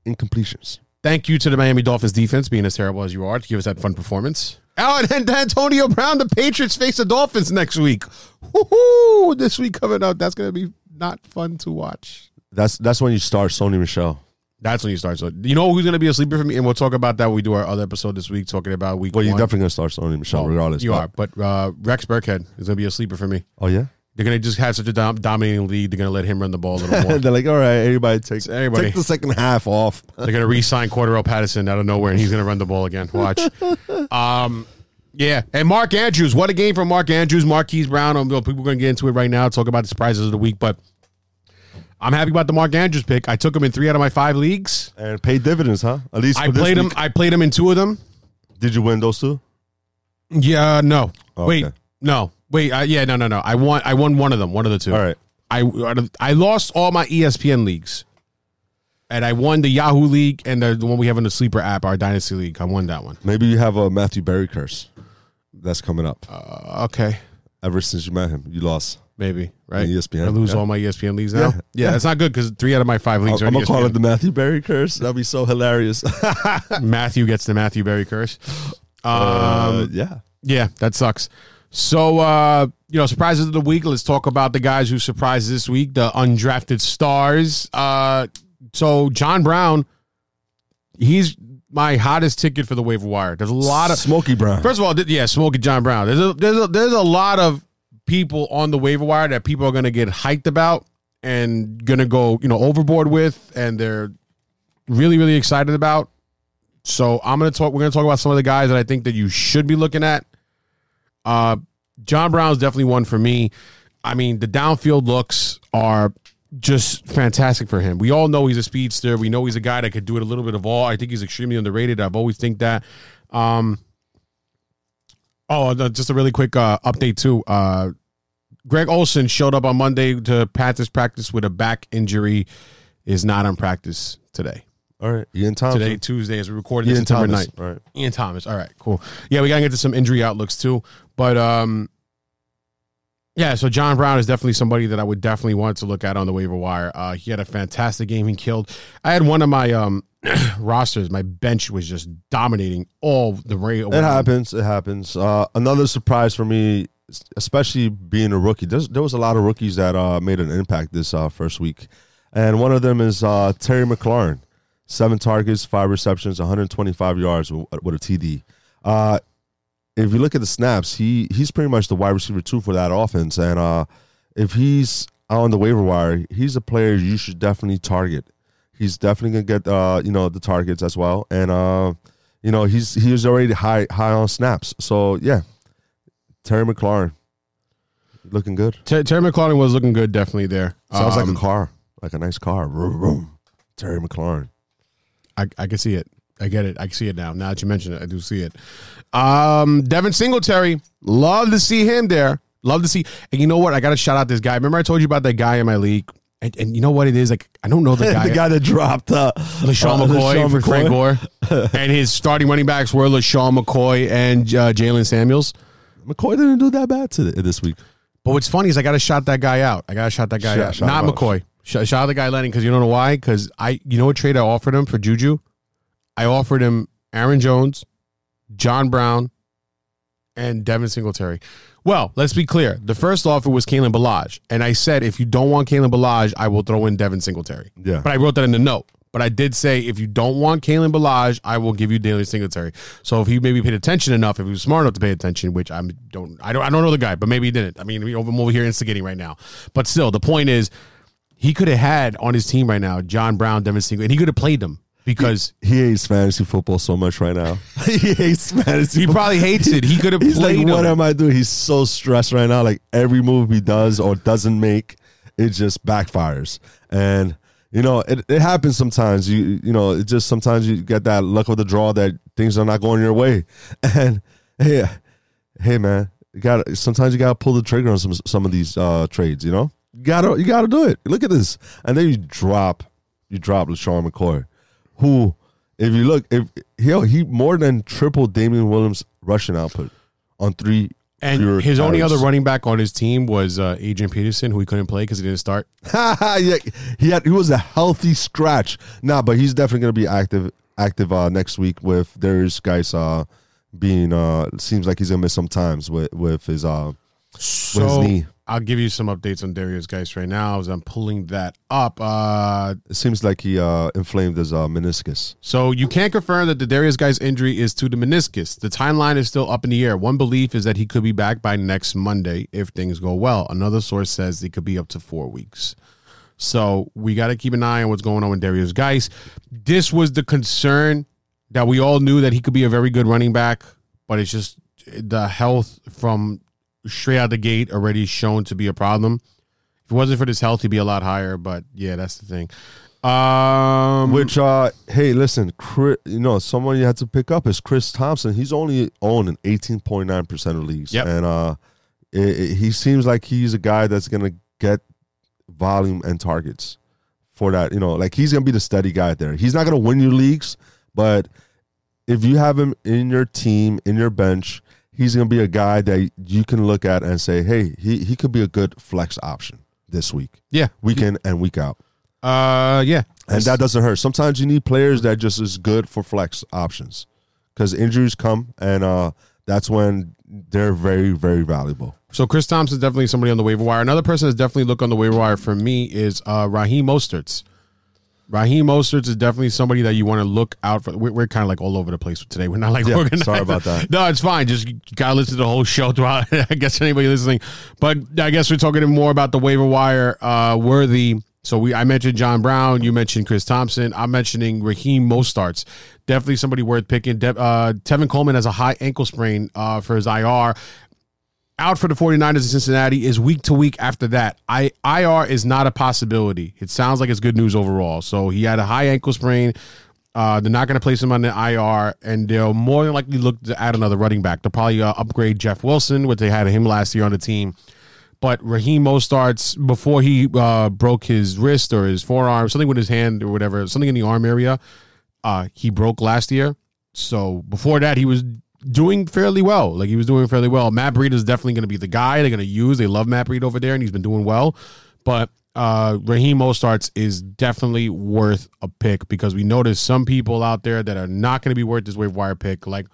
incompletions. thank you to the Miami Dolphins defense being as terrible as you are to give us that fun performance. Oh, and Antonio Brown, the Patriots face the Dolphins next week. Woohoo! This week coming up, that's gonna be not fun to watch. That's that's when you start Sony Michel. That's when you start. So you know who's gonna be a sleeper for me, and we'll talk about that when we do our other episode this week, talking about week. Well, you're one. definitely gonna start Sony Michel, Oh, regardless. You but- are, but uh, Rex Burkhead is gonna be a sleeper for me. Oh yeah. They're gonna just have such a dom- dominating lead. They're gonna let him run the ball a little more. They're like, all right, everybody take Everybody. take the second half off. They're gonna re-sign Cordarrelle Patterson out of nowhere, and he's gonna run the ball again. Watch. Um, yeah, and Mark Andrews. What a game from Mark Andrews, Marquise Brown. Um, people are gonna get into it right now. Talk about the surprises of the week, but I'm happy about the Mark Andrews pick. I took him in three out of my five leagues. And paid dividends, huh? At least I played him. I played him in two of them. Did you win those two? Yeah, no. Oh, Wait, no. Wait, uh, yeah, no, no, no. I won. I won one of them. One of the two. All right. I I lost all my ESPN leagues, and I won the Yahoo League and the, the one we have in the sleeper app, our Dynasty League. I won that one. Maybe you have a Matthew Berry curse that's coming up. Uh, okay, Ever since you met him, you lost. Maybe right. ESPN, I lose yeah. all my ESPN leagues now. Yeah, Yeah, yeah. that's not good because three out of my five leagues I'm are gonna call it the Matthew Berry curse. That'd be so hilarious. Matthew gets the Matthew Berry curse. Um, Uh, yeah. Yeah, that sucks. So, uh, you know, surprises of the week. Let's talk about the guys who surprised this week, the undrafted stars. Uh, so, John Brown, he's my hottest ticket for the waiver wire. There's a lot of Smokey Brown. First of all, yeah, Smokey John Brown. There's a, there's a, there's a lot of people on the waiver wire that people are going to get hyped about and going to go, you know, overboard with, and they're really, really excited about. So I'm going to talk. We're going to talk about some of the guys that I think that you should be looking at. Uh, John Brown's definitely one for me. I mean, the downfield looks are just fantastic for him. We all know he's a speedster. We know he's a guy that could do it a little bit of all. I think he's extremely underrated. I've always think that. Um, oh, just a really quick uh, update too. Uh, Greg Olsen showed up on Monday to Panthers practice with a back injury. Is not on practice today. All right. Ian Thompson. Today, Tuesday, as we recorded this September Thomas. 9th. All right. Ian Thomas. All right, cool. Yeah, we gotta get to some injury outlooks too. But um yeah, so John Brown is definitely somebody that I would definitely want to look at on the waiver wire. Uh he had a fantastic game. He killed. I had one of my um rosters, my bench was just dominating all the way. It happens. It happens. Uh, another surprise for me, especially being a rookie. There's, there was a lot of rookies that uh, made an impact this uh, first week, and one of them is uh, Terry McLaurin. Seven targets, five receptions, 125 yards with, with a TD. If you look at the snaps, he he's pretty much the wide receiver two for that offense, and uh, if he's on the waiver wire, he's a player you should definitely target. He's definitely gonna get uh, you know the targets as well, and uh, you know he's he was already high high on snaps. So yeah, Terry McLaurin looking good. Ter- Terry McLaurin was looking good, definitely there. Sounds like Um, a car, like a nice car. Vroom, vroom. Terry McLaurin. I, I can see it. I get it. I can see it now. Now that you mention it, I do see it. Um, Devin Singletary, love to see him there. Love to see. And you know what? I got to shout out this guy. Remember I told you about that guy in my league. And, and you know what it is? Like I don't know the guy. the guy that dropped uh, LeSean uh, McCoy LeSean for Frank Gore, and his starting running backs were LeSean McCoy and uh, Jaylen Samuels. McCoy didn't do that bad to this week. But what's funny is I got to shout that guy out. I got to shout that guy Shout- out. shout Not. McCoy. Shout, shout out the guy Lennon because you don't know why? Because I, you know what trade I offered him for Juju? I offered him Aaron Jones, John Brown, and Devin Singletary. Well, let's be clear. The first offer was Kalen Ballage, and I said if you don't want Kalen Ballage, I will throw in Devin Singletary. Yeah. But I wrote that in the note. But I did say if you don't want Kalen Ballage, I will give you Daily Singletary. So if he maybe paid attention enough, if he was smart enough to pay attention, which I don't, I don't, I don't know the guy, but maybe he didn't. I mean, I'm over here instigating right now. But still, the point is, he could have had on his team right now John Brown, Devin Singletary, and he could have played them because He hates fantasy football so much right now. he hates fantasy. he football. probably hates it. He could have He's like, played what them. am I doing? He's so stressed right now. Like every move he does or doesn't make, it just backfires. And you know, it, it happens sometimes. You you know, it just sometimes you get that luck of the draw that things are not going your way. And hey, hey man, you got sometimes you gotta pull the trigger on some some of these uh trades. You know, you gotta you gotta do it. Look at this, and then you drop you drop LeSean McCoy, who. If you look, if he he more than tripled Damien Williams' rushing output on three And his only other running back on his team was uh, Adrian Peterson, who he couldn't play because he didn't start. yeah, he had he was a healthy scratch. Nah, but he's definitely gonna be active active uh, next week with Derrius Guice uh being uh seems like he's gonna miss some times with with his uh So with his knee. I'll give you some updates on Derrius Guice right now as I'm pulling that up. Uh, It seems like he uh inflamed his uh meniscus. so you can't confirm that the Derrius Guice injury is to the meniscus. The timeline is still up in the air. One belief is that he could be back by next Monday if things go well. Another source says it could be up to four weeks. So we got to keep an eye on what's going on with Derrius Guice. This was the concern that we all knew that he could be a very good running back, but it's just the health from straight out the gate already shown to be a problem. If it wasn't for this health, he'd be a lot higher. But yeah, that's the thing. Um, Which, uh, hey, listen, Chris, you know, someone you had to pick up is Chris Thompson. He's only owned in 18.9% of leagues. Yep. And uh, it, it- he seems like he's a guy that's going to get volume and targets for that. You know, like he's going to be the steady guy there. He's not going to win your leagues, but if you have him in your team, in your bench, he's going to be a guy that you can look at and say, hey, he, he could be a good flex option this week, yeah, week in and week out. uh, yeah, And that doesn't hurt. Sometimes you need players that just is good for flex options because injuries come, and uh, that's when they're very, very valuable. So Chris Thompson's definitely somebody on the waiver wire. Another person that's definitely look on the waiver wire for me is uh, Raheem Mostert's. Raheem Mostert's is definitely somebody that you want to look out for. We're, we're kind of like all over the place today. We're not like Yeah, organized. sorry about that. No, it's fine. Just gotta listen to the whole show throughout. I guess anybody listening, but I guess we're talking more about the waiver wire uh, worthy. So we, I mentioned John Brown. You mentioned Chris Thompson. I'm mentioning Raheem Mostert's. Definitely somebody worth picking. De- uh, Tevin Coleman has a high ankle sprain uh, for his IR out for the 49ers in Cincinnati is week to week after that. I IR is not a possibility. It sounds like it's good news overall. So he had a high ankle sprain. Uh, they're not going to place him on the IR, and they'll more than likely look to add another running back. They'll probably uh, upgrade Jeff Wilson, which they had him last year on the team. But Raheem Mostert's before he uh, broke his wrist or his forearm, something with his hand or whatever, something in the arm area, uh, he broke last year. So before that, he was doing fairly well. Like he was doing fairly well. Matt Breida is definitely going to be the guy they're going to use. They love Matt Breida over there, and he's been doing well. But uh, Raheem Mostert's is definitely worth a pick because we noticed some people out there that are not going to be worth this waiver wire pick. Like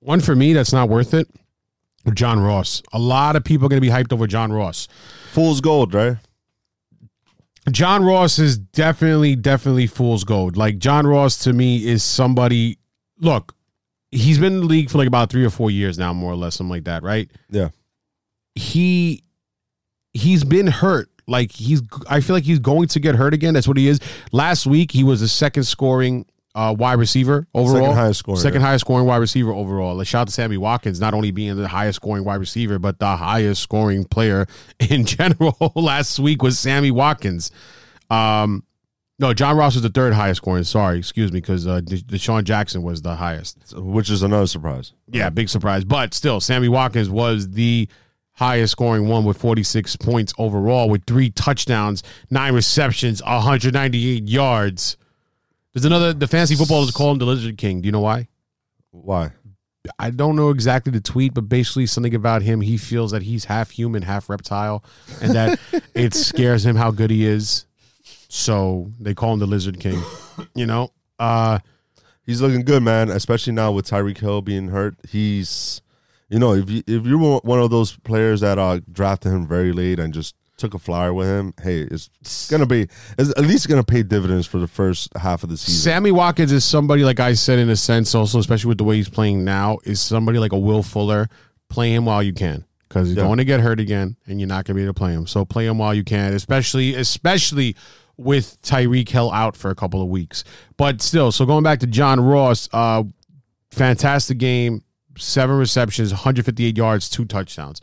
one for me that's not worth it. John Ross. A lot of people are going to be hyped over John Ross. Fool's gold, right? John Ross is definitely, definitely fool's gold. Like John Ross to me is somebody. Look, he's been in the league for like about three or four years now, more or less, something like that, right? Yeah. He he's been hurt. Like he's, I feel like he's going to get hurt again. That's what he is. Last week he was the second scoring uh, wide receiver overall, Second highest scoring, second highest scoring wide receiver overall. Like shout out to Sammy Watkins, not only being the highest scoring wide receiver, but the highest scoring player in general. Last week was Sammy Watkins. Um, no, John Ross was the third highest scoring. Sorry, excuse me, because uh, De- DeSean Jackson was the highest. Which is another surprise. Yeah, big surprise. But still, Sammy Watkins was the highest scoring one with 46 points overall, with three touchdowns, nine receptions, 198 yards. There's another, the fantasy footballers call him the Lizard King. Do you know why? Why? I don't know exactly the tweet, but basically something about him. He feels that he's half human, half reptile, and that it scares him how good he is. So they call him the Lizard King. You know, uh, He's looking good, man. Especially now with Tyreek Hill being hurt. He's, you know, if you if you're one of those players that uh drafted him very late and just took a flyer with him, hey, it's, it's gonna be it's at least gonna pay dividends for the first half of the season. Sammy Watkins is somebody like I said in a sense, also especially with the way he's playing now, is somebody like a Will Fuller. Play him while you can because he's Yeah. going to get hurt again, and you're not going to be able to play him. So play him while you can, especially especially with Tyreek Hill out for a couple of weeks. But still, so going back to John Ross, uh, fantastic game, seven receptions, 158 yards, two touchdowns.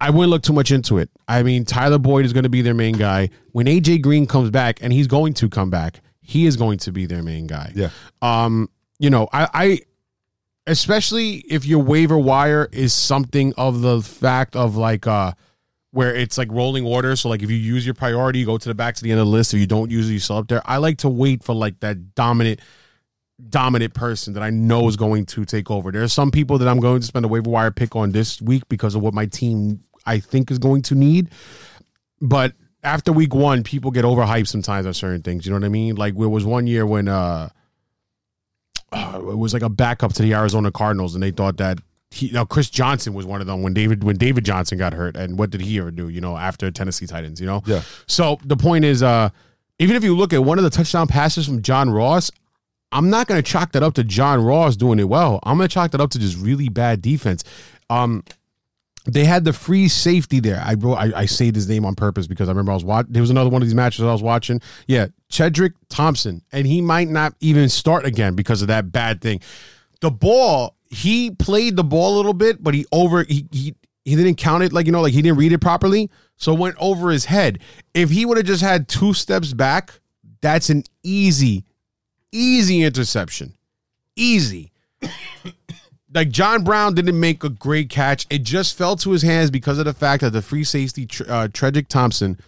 I wouldn't look too much into it. I mean, Tyler Boyd is going to be their main guy. When AJ Green comes back, and he's going to come back, he is going to be their main guy. Yeah. Um, you know, I, I especially if your waiver wire is something of the fact of like uh where it's like rolling order. So like if you use your priority, you go to the back to the end of the list. If you don't use it, you still up there. I like to wait for like that dominant dominant person that I know is going to take over. There are some people that I'm going to spend a waiver wire pick on this week because of what my team I think is going to need. But after week one, people get overhyped sometimes on certain things. You know what I mean? Like there was one year when uh, uh it was like a backup to the Arizona Cardinals, and they thought that he now Chris Johnson was one of them when David when David Johnson got hurt, and what did he ever do? You know, after Tennessee Titans, you know. Yeah. So the point is, uh, even if you look at one of the touchdown passes from John Ross, I'm not going to chalk that up to John Ross doing it well. I'm going to chalk that up to just really bad defense. Um, they had the free safety there. I wrote, I, I saved his name on purpose because I remember I was watching. There was another one of these matches I was watching. Yeah, Tedric Thompson, and he might not even start again because of that bad thing. The ball, he played the ball a little bit, but he over he he he didn't count it like you know like he didn't read it properly. So it went over his head. If he would have just had two steps back, that's an easy, easy interception. Easy. like John Brown didn't make a great catch. It just fell to his hands because of the fact that the free safety uh, Tedric Thompson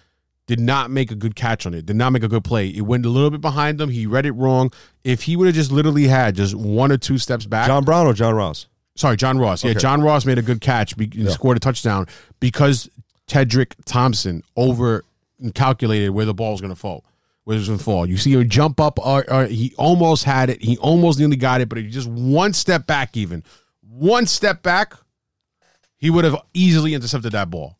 did not make a good catch on it. Did not make a good play. It went a little bit behind him. He read it wrong. If he would have just literally had just one or two steps back, John Brown or John Ross? Sorry, John Ross. Yeah, Okay. John Ross made a good catch be- and scored a touchdown because Tedric Thompson over calculated where the ball was going to fall. Where it was going to fall. You see him jump up. Or, or he almost had it. He almost nearly got it, but he just one step back, even one step back, he would have easily intercepted that ball.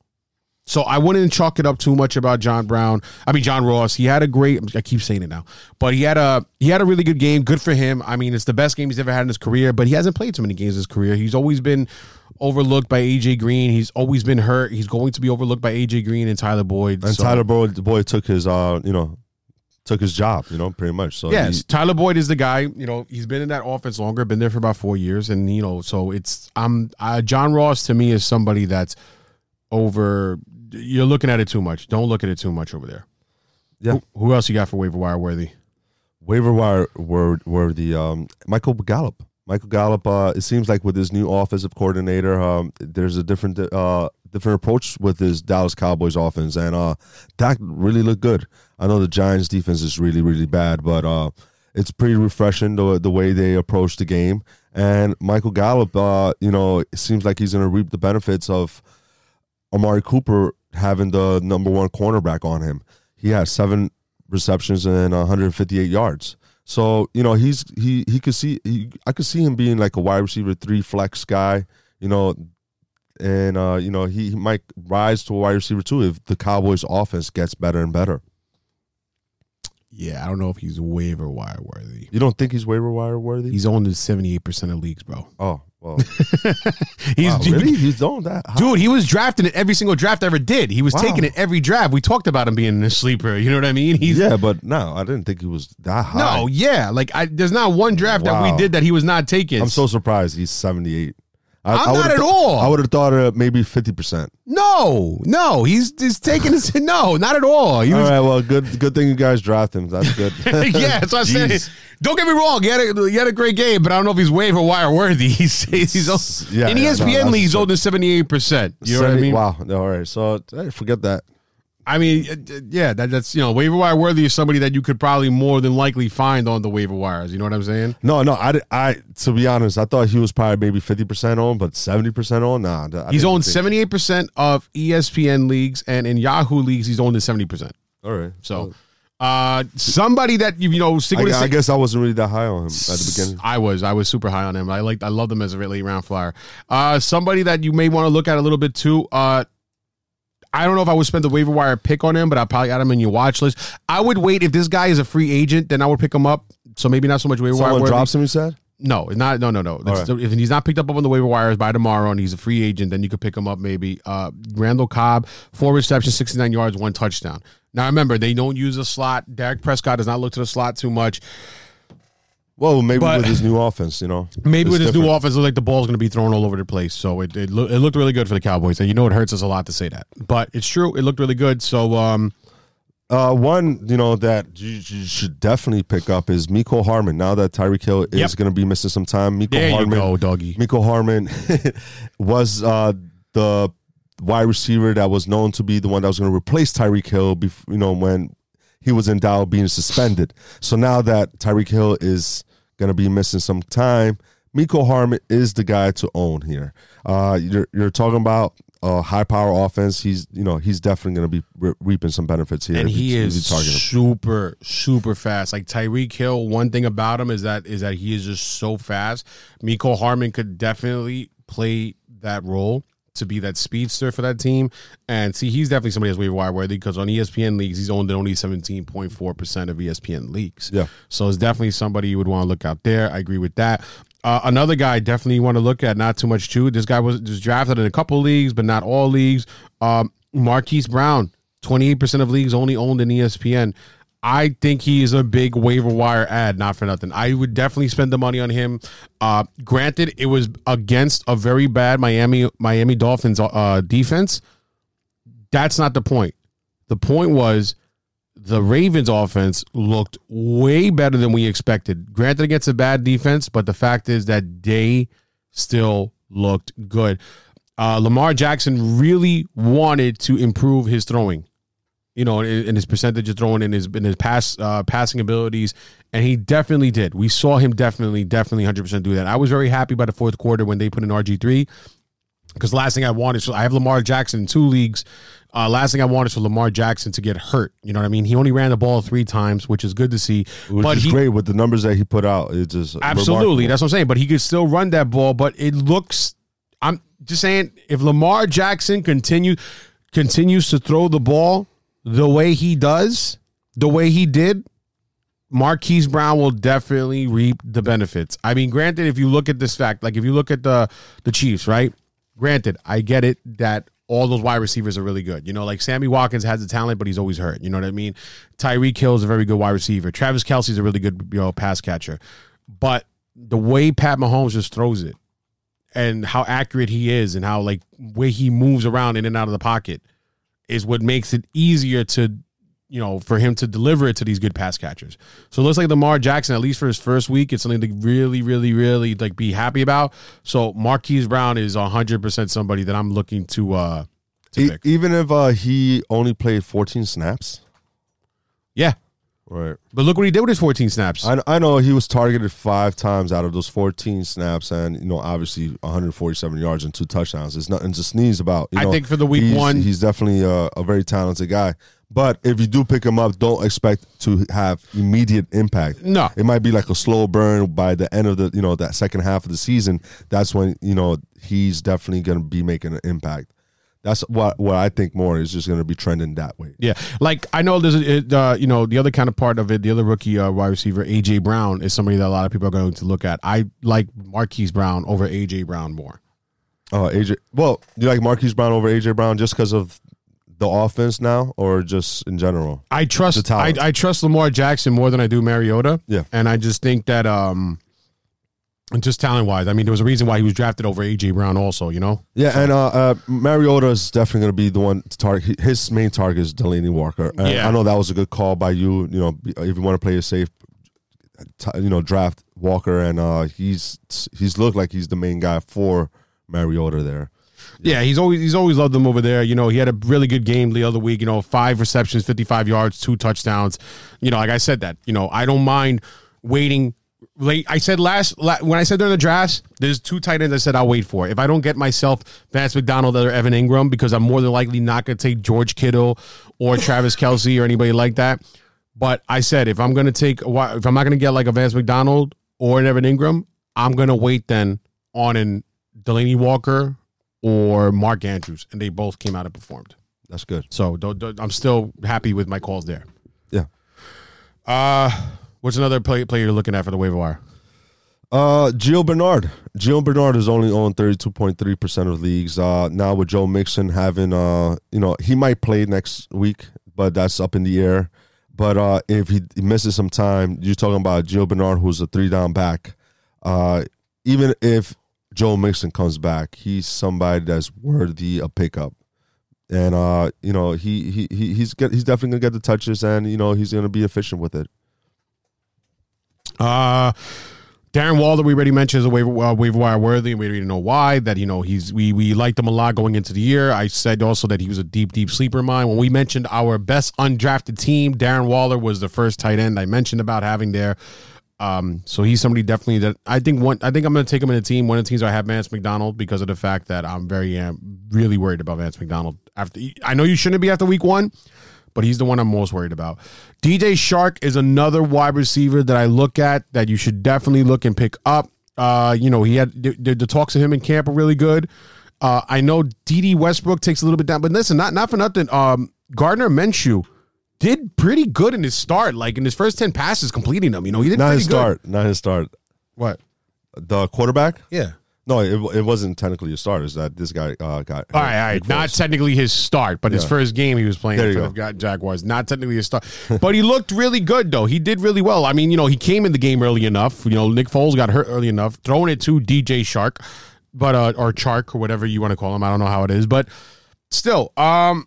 So I wouldn't chalk it up too much about John Brown. I mean John Ross. He had a great. I keep saying it now, but he had a he had a really good game. Good for him. I mean, it's the best game he's ever had in his career. But he hasn't played too many games in his career. He's always been overlooked by AJ Green. He's always been hurt. He's going to be overlooked by AJ Green and Tyler Boyd. And So- Tyler Boyd, took his, uh, you know, took his job. You know, pretty much. So Yes, he- Tyler Boyd is the guy. You know, he's been in that offense longer, been there for about four years, and you know, so it's um uh, John Ross to me is somebody that's over. You're looking at it too much. Don't look at it too much over there. Yeah. Who, who else you got for waiver wire worthy? waiver wire were were the um, Michael Gallup. Michael Gallup. Uh, it seems like with his new offensive coordinator, um, there's a different uh, different approach with his Dallas Cowboys offense, and uh, that really looked good. I know the Giants defense is really really bad, but uh, it's pretty refreshing the the way they approach the game. And Michael Gallup, uh, you know, it seems like he's going to reap the benefits of Amari Cooper having the number one cornerback on him. He has seven receptions and 158 yards. So you know he's he he could see he, I could see him being like a wide receiver three flex guy. You know, and uh, you know he, he might rise to a wide receiver too if the Cowboys offense gets better and better. Yeah, I don't know if he's waiver wire worthy. You don't think he's waiver wire worthy? He's owned in 78 percent of leagues, bro. oh well, He's wow, really he's on that. high? Dude, he was drafting it every single draft I ever did. He was Wow. taking it every draft. We talked about him being a sleeper. You know what I mean? He's yeah, but no, I didn't think he was that high. no, yeah. Like I, there's not one draft that we did that he was not taking. I'm so surprised he's 78. I, I'm I not at all. I would have thought uh, maybe 50 percent. no, no. He's he's taking his no, not at all. He All was right, well, good good thing you guys draft him. That's good. yeah, that's what I'm saying. Don't get me wrong. He had, a, he had a great game, but I don't know if he's waiver wire worthy. He's, he's Yeah, in yeah, ESPN that's leagues, true. older seventy eight percent. You know what I mean? Wow. All right. So forget that. I mean, uh, yeah, that, that's you know, waiver wire worthy is somebody that you could probably more than likely find on the waiver wires. You know what I'm saying? No, no. I, I to be honest, I thought he was probably maybe 50 percent on, but 70 percent on. Nah, I He's owned seventy eight percent of ESPN leagues, and in Yahoo leagues, he's owned in seventy percent. All right. So, uh, somebody that you you know, stick I, with I guess I wasn't really that high on him at the beginning. I was. I was super high on him. I liked. I loved him as a late round flyer. Uh, somebody that you may want to look at a little bit too. Uh, I don't know if I would spend the waiver wire pick on him, but I probably add him in your watch list. I would wait if this guy is a free agent, then I would pick him up. So maybe not so much waiver wire. Someone drops him. You said. No, not no no no. Right. If he's not picked up on the waiver wires by tomorrow and he's a free agent, then you could pick him up maybe. Uh, Randall Cobb, four receptions, sixty nine yards, one touchdown. Now remember, they don't use a slot. Dak Prescott does not look to the slot too much. Well, maybe But- with his new offense, you know. Maybe with his new offense, like the ball's going to be thrown all over the place. So it it, loo- it looked really good for the Cowboys. And you know it hurts us a lot to say that, but it's true. It looked really good. So um, Uh, one, you know, that you, you should definitely pick up is Mecole Hardman. Now that Tyreek Hill is Yep. going to be missing some time, Miko there you Harmon, go, doggy. Mecole Hardman was uh, the wide receiver that was known to be the one that was going to replace Tyreek Hill. You know, when he was in doubt being suspended. So now that Tyreek Hill is going to be missing some time, Mecole Hardman is the guy to own here. Uh, you're you're talking about a high power offense. He's you know he's definitely going to be re- reaping some benefits here. and he is you target him. super super fast. Like Tyreek Hill, one thing about him is that is that he is just so fast. Mecole Hardman could definitely play that role to be that speedster for that team. And see, he's definitely somebody that's waiver wire worthy because on ESPN leagues, he's owned in only seventeen point four percent of ESPN leagues. Yeah. So it's definitely somebody you would want to look out there. I agree with that. Uh, another guy definitely you want to look at, not too much too. This guy was just drafted in a couple leagues, but not all leagues. Um, Marquise Brown, 28% of leagues only owned in ESPN. I think he is a big waiver wire ad, not for nothing. I would definitely spend the money on him. Uh, granted, it was against a very bad Miami Miami Dolphins uh, defense, That's not the point. The point was the Ravens offense looked way better than we expected. Granted against a bad defense, but the fact is that they still looked good. Uh, Lamar Jackson really wanted to improve his throwing, you know, in, in his percentage of throwing, in his in his pass uh, passing abilities, and he definitely did. We saw him definitely, definitely, hundred percent do that. I was very happy by the fourth quarter when they put in RG three because last thing I wanted, is I have Lamar Jackson in two leagues. Uh, last thing I wanted for Lamar Jackson to get hurt. You know what I mean? He only ran the ball three times, which is good to see. Which but is he, great with the numbers that he put out. It's just Absolutely, remarkable. that's what I'm saying. But he could still run that ball. But it looks. I'm just saying, if Lamar Jackson continue continues to throw the ball the way he does, the way he did, Marquise Brown will definitely reap the benefits. I mean, granted, if you look at this fact, like if you look at the the Chiefs, right? Granted, I get it that all those wide receivers are really good. You know, like Sammy Watkins has the talent, but he's always hurt. You know what I mean? Tyreek Hill is a very good wide receiver. Travis Kelce's a really good you know pass catcher. But the way Pat Mahomes just throws it and how accurate he is and how like way he moves around in and out of the pocket is what makes it easier to you know for him to deliver it to these good pass catchers. So it looks like Lamar Jackson, at least for his first week, it's something to really, really, really like be happy about. So Marquise Brown is hundred percent somebody that I'm looking to uh to E- pick. even if uh, he only played 14 snaps. Yeah. Right. But look what he did with his 14 snaps. I, I know he was targeted five times out of those 14 snaps, and you know, obviously 147 yards and two touchdowns. It's nothing to sneeze about. You I know, think for the week he's, one- he's definitely a, a very talented guy. But if you do pick him up, don't expect to have immediate impact. No. it might be like a slow burn by the end of the you know that second half of the season. That's when you know he's definitely going to be making an impact. That's what what I think more is just going to be trending that way. Yeah, like I know there's a, uh, you know the other kind of part of it. The other rookie uh, wide receiver AJ Brown is somebody that a lot of people are going to look at. I like Marquise Brown over AJ Brown more. Uh, AJ. Well, you like Marquise Brown over AJ Brown just because of the offense now, or just in general? I The trust I. I trust Lamar Jackson more than I do Mariota. Yeah. and I just think that um, just talent wise, I mean, there was a reason why he was drafted over AJ Brown. Also, you know. Yeah, and uh, uh, Mariota is definitely going to be the one to target. His main target is Delanie Walker. And Yeah. I know that was a good call by you. You know, if you want to play it safe, you know, draft Walker, and uh, he's he's looked like he's the main guy for Mariota there. Yeah, he's always he's always loved them over there. You know, he had a really good game the other week. You know, five receptions, fifty five yards, two touchdowns. You know, like I said that. You know, I don't mind waiting. Late. I said last la- when I said during the drafts, there's two tight ends I said I'll wait for. If I don't get myself Vance McDonald or Evan Engram, because I'm more than likely not going to take George Kittle or Travis Kelce or anybody like that. But I said if I'm going to take if I'm not going to get like a Vance McDonald or an Evan Engram, I'm going to wait then on an Delanie Walker or Mark Andrews, and they both came out and performed. That's good. So don't- don't- I'm still happy with my calls there. Yeah. Uh, what's another play, player you're looking at for the waiver wire? Uh, Gio Bernard. Gio Bernard is only on thirty two point three percent of leagues. Uh, now with Joe Mixon having uh, you know, he might play next week, but that's up in the air. But uh, if he, misses some time, you're talking about Gio Bernard, who's a three down back. Uh, even if Joe Mixon comes back, he's somebody that's worthy of pickup. And uh, you know, he he he he's get, he's definitely gonna get the touches, and you know, he's gonna be efficient with it. Uh, Darren Waller, we already mentioned is a waiver, uh, waiver wire worthy, and we already know why. That you know he's we we liked him a lot going into the year. I said also that he was a deep deep sleeper of mine. When we mentioned our best undrafted team, Darren Waller was the first tight end I mentioned about having there. Um, so he's somebody definitely that I think one. I think I'm going to take him in a team. One of the teams I have Vance McDonald because of the fact that I'm very um, really worried about Vance McDonald. After I know you shouldn't be after week one, but he's the one I'm most worried about. DJ Chark is another wide receiver that I look at that you should definitely look and pick up. Uh, you know, he had the, the, the talks of him in camp are really good. Uh, I know Dede Westbrook takes a little bit down, but listen, not not for nothing. Um, Gardner Minshew did pretty good in his start, like in his first ten passes, completing them. You know, he did Not pretty his good. start. Not his start. What? The quarterback. Yeah. No, it, it wasn't technically a start. Is that this guy uh, got All right, all right. Not technically his start, but his Yeah. first game he was playing There you for the Jaguars. Not technically his start, but he looked really good though. He did really well. I mean, you know, he came in the game early enough. You know, Nick Foles got hurt early enough, throwing it to DJ Chark, but uh, or Chark or whatever you want to call him. I don't know how it is, but still, um,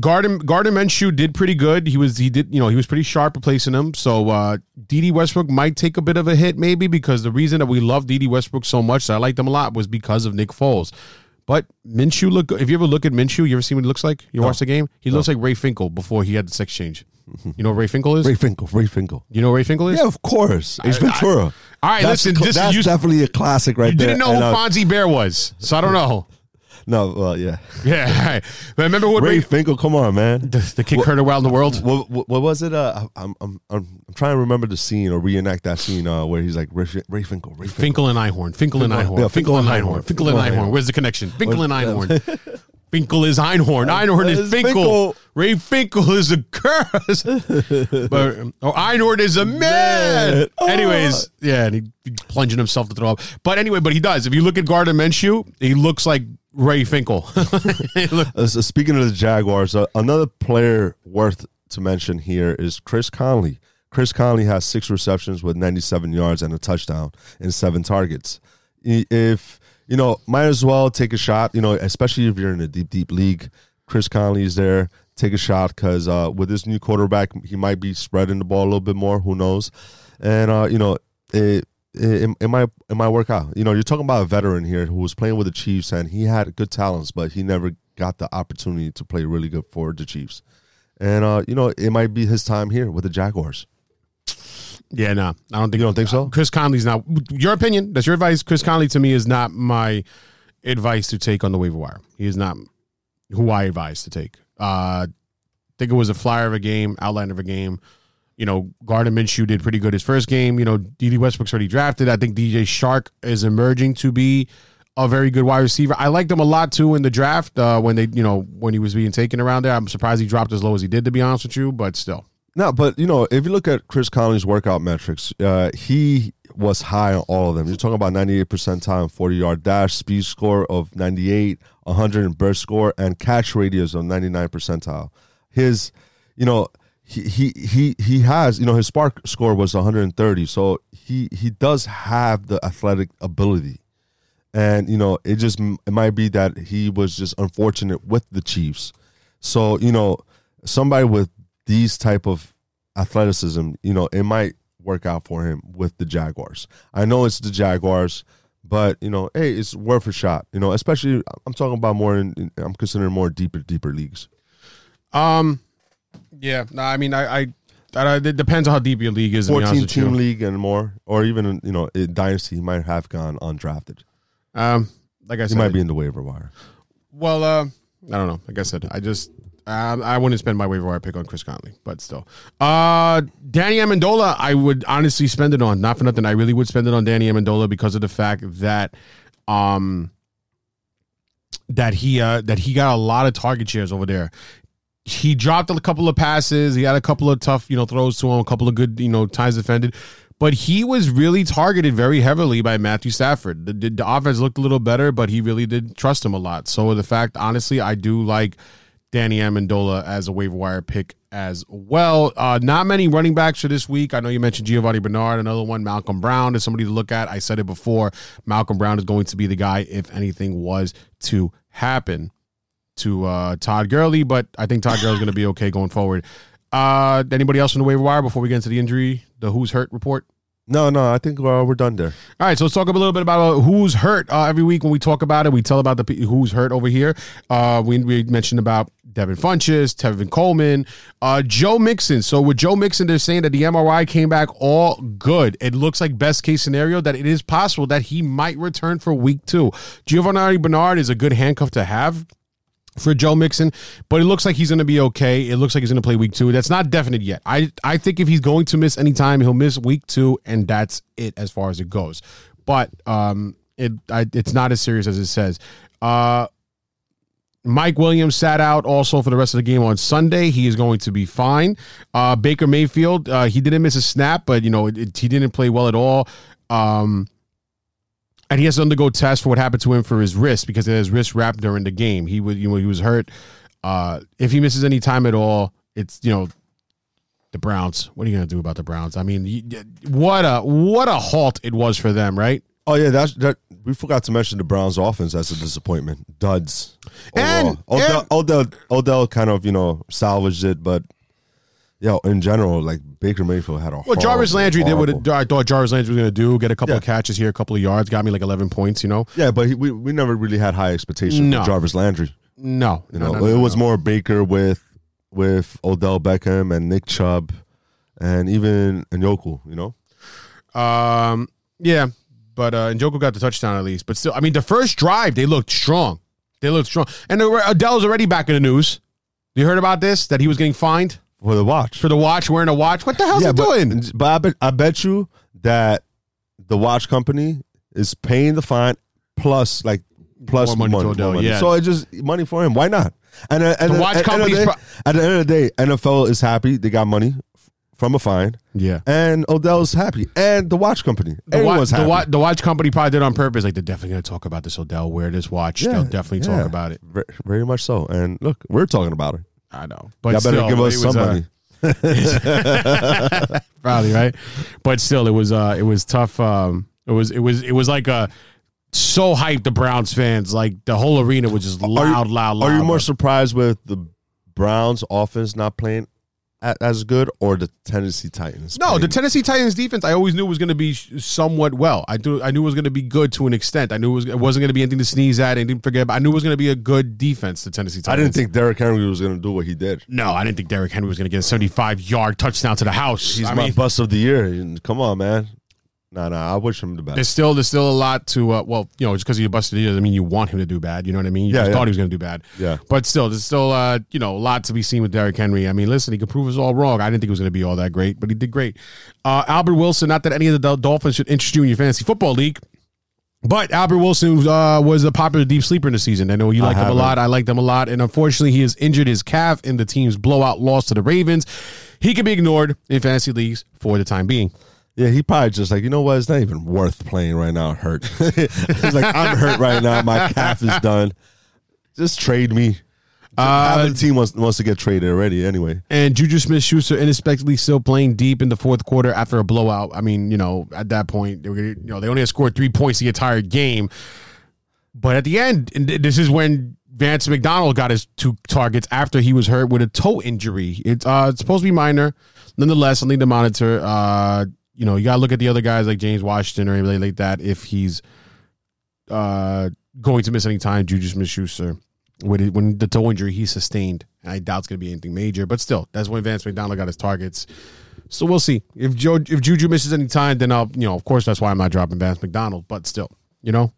Garden Garden Minshew did pretty good. He was he did you know he was pretty sharp replacing him. So uh Dede Westbrook might take a bit of a hit maybe because the reason that we love Dede Westbrook so much, that I liked him a lot, was because of Nick Foles. But Minshew look. If you ever look at Minshew, you ever see what he looks like? You watch the game. He looks like Ray Finkel before he had the sex change. You know what Ray Finkel is? Ray Finkel, Ray Finkel. you know Ray Finkel is? Yeah, of course. Ace Ventura. All right, that's listen, cl- this- that's you- definitely a classic right You there. didn't know who uh, Fonzie Bear was, so I don't know. No, well, yeah. Yeah, right. but remember what Ray Ray, Finkel, come on, man. the, the kid heard around the world? What, what, what was it? Uh, I'm, I'm, I'm, I'm trying to remember the scene or reenact that scene uh, where he's like Ray, Ray Finkel, Ray Finkel. Finkel and Einhorn. Finkel and Einhorn. yeah, Finkel and Einhorn. Finkel and Einhorn. Where's the connection? Finkel and Einhorn. Finkel is Einhorn. Einhorn is Finkel. Finkel. Ray Finkel is a curse. but, or Einhorn is a man. Man. Oh. Anyways, yeah, and he, he plunging himself to throw up. But anyway, but he does. If you look at Gardner Minshew, he looks like Ray Finkel. Uh, speaking of the Jaguars, uh, another player worth to mention here is Chris Conley. Chris Conley has six receptions with 97 yards and a touchdown and seven targets. If you know, might as well take a shot. You know, especially if you're in a deep, deep league. Chris Conley is there. Take a shot because uh, with this new quarterback, he might be spreading the ball a little bit more. Who knows? And uh, you know, it, it, it might it might work out. You know, you're talking about a veteran here who was playing with the Chiefs and he had good talents, but he never got the opportunity to play really good for the Chiefs. And uh, you know, it might be his time here with the Jaguars. yeah, no, I don't think. You don't think so? Chris Conley's not. Your opinion? That's your advice. Chris Conley to me is not my advice to take on the waiver wire. He is not who I advise to take. Uh, think it was a flyer of a game, outline of a game. You know, Gardner Minshew did pretty good his first game. You know, Dede Westbrook's already drafted. I think DJ Chark is emerging to be a very good wide receiver. I liked him a lot too in the draft uh, when they, you know, when he was being taken around there. I'm surprised he dropped as low as he did, to be honest with you. But still, No, but you know, if you look at Chris Conley's workout metrics, uh, he was high on all of them. You're talking about 98 percentile, 40 yard dash, speed score of 98, 100 in burst score, and catch radius of 99 percentile. His, you know, he he he he has, you know, his spark score was 130, so he he does have the athletic ability. And you know, it just it might be that he was just unfortunate with the Chiefs. So you know, somebody with these type of athleticism, you know, it might work out for him with the Jaguars. I know it's the Jaguars, but you know, hey, it's worth a shot. You know, especially I'm talking about more in, I'm considering more deeper deeper leagues. Um, yeah, no, I mean, I, I, I, it depends on how deep your league is. To be honest 14 with you. team league and more, or even you know, in dynasty, he might have gone undrafted. Um, like I said, He might be in the waiver wire. Well, uh, I don't know. Like I said, I just um, I wouldn't spend my waiver wire pick on Chris Conley, but still, uh, Danny Amendola, I would honestly spend it on. Not for nothing, I really would spend it on Danny Amendola because of the fact that, um, that he uh that he got a lot of target shares over there. He dropped a couple of passes. He had a couple of tough, you know, throws to him. A couple of good, you know, times defended. But he was really targeted very heavily by Matthew Stafford. The, the, the offense looked a little better, but he really did trust him a lot. So the fact, honestly, I do like Danny Amendola as a waiver wire pick as well. Uh, not many running backs for this week. I know you mentioned Giovanni Bernard. Another one, Malcolm Brown, is somebody to look at. I said it before. Malcolm Brown is going to be the guy if anything was to happen to uh, Todd Gurley, but I think Todd Gurley's going to be okay going forward. Uh, anybody else on the waiver wire before we get into the injury, the who's hurt report? No, no, I think uh, we're done there. All right, so let's talk a little bit about uh, who's hurt. Uh, every week when we talk about it, we tell about the pe- who's hurt over here. Uh, we, we mentioned about Devin Funchess, Tevin Coleman, uh, Joe Mixon. So with Joe Mixon, they're saying that the MRI came back all good. It looks like best case scenario that it is possible that he might return for week two. Giovanni Bernard is a good handcuff to have for Joe Mixon, but it looks like he's going to be okay. It looks like he's going to play week two. That's not definite yet. I I think if he's going to miss any time, he'll miss week two, and that's it as far as it goes. But um, it I, it's not as serious as it says. Uh, Mike Williams sat out also for the rest of the game on Sunday. He is going to be fine. Uh, Baker Mayfield, uh, he didn't miss a snap, but you know it, it- he didn't play well at all. Um, and he has to undergo tests for what happened to him for his wrist because his wrist wrapped during the game. He was, you know, he was hurt. Uh, if he misses any time at all, it's you know, the Browns. What are you gonna do about the Browns? I mean, what a what a halt it was for them, right? Oh yeah, that's that. We forgot to mention the Browns' offense as a disappointment. Duds. And-. Odell, and- Odell, Odell kind of you know salvaged it, but yeah, in general, like Baker Mayfield had a Well, Jarvis horrible, Landry did what horrible- I thought Jarvis Landry was going to do. Get a couple Yeah. of catches here, a couple of yards, got me like 11 points. You know, Yeah, but he, we we never really had high expectations No. for Jarvis Landry. no, You know, no, no, it was no. more Baker with with Odell Beckham and Nick Chubb, and even Njoku. You know, Um, yeah, but uh, Njoku got the touchdown at least. But still, I mean, the first drive they looked strong. They looked strong, and Odell's already back in the news. You heard about this? That he was getting fined for the watch. for the watch, wearing a watch. What the hell's he but, doing? But I bet I bet you that the watch company is paying the fine plus like plus More money more money. yeah. So it's just money for him. Why not? And, uh, and The watch at, the end of the day- pro- at the end of the day, NFL is happy they got money from a fine, Yeah. and Odell's happy, and the watch company, The, wa- everyone's the, wa- the watch company probably did it on purpose. Like they're definitely going to talk about this Odell. Wear this watch. Yeah, They'll definitely yeah. talk about it. Ve- very much so. And look, we're talking about it. I know, but Y'all better still, give us it was, uh, probably right? But still it was uh it was tough um it was it was it was like a so hyped the browns fans like the whole arena was just Are you- loud loud loud Are you more surprised with the Browns offense not playing a- as good, or the Tennessee Titans? no the tennessee titans defense i always knew was going to be somewhat well i do i knew it was going to be good to an extent i knew it, was, it wasn't going to be anything to sneeze at anything to forget about i knew it was going to be a good defense the tennessee Titans. I didn't think Derrick Henry was going to do what he did. no i didn't think Derrick henry was going to get a 75 yard touchdown to the house He's I my mean, bust of the year. Come on, man. Nah, nah. I wish him the best. there's still there's still a lot to uh, well you know just because he busted it doesn't mean you want him to do bad you know what I mean you Yeah, just yeah. thought he was going to do bad Yeah. but still there's still uh you know a lot to be seen with Derrick Henry I mean listen he could prove us all wrong I didn't think he was going to be all that great but he did great uh, Albert Wilson not that any of the Dolphins should interest you in your fantasy football league but Albert Wilson uh, was a popular deep sleeper in the season. I know you like him a lot. I like them a lot. And unfortunately, he has injured his calf in the team's blowout loss to the Ravens. He can be ignored in fantasy leagues for the time being. Yeah, he probably just like, you know what? It's not even worth playing right now. Hurt. He's like, I'm hurt right now. My calf is done. Just trade me. Uh, the team wants, wants to get traded already anyway. And Juju Smith Schuster unexpectedly still playing deep in the fourth quarter after a blowout. I mean, you know, at that point, they were, you know, they only had scored three points the entire game. But at the end, and this is when Vance McDonald got his two targets after he was hurt with a toe injury. It's uh, it's supposed to be minor, nonetheless. I need to monitor. Uh, you know, you gotta look at the other guys like James Washington or anybody like that if he's uh going to miss any time. Juju Smith Schuster it, when the toe injury he sustained. And I doubt it's to be anything major, but still, that's when Vance McDonald got his targets. So we'll see if Joe if Juju misses any time, then I'll you know of course that's why I'm not dropping Vance McDonald, but still you know.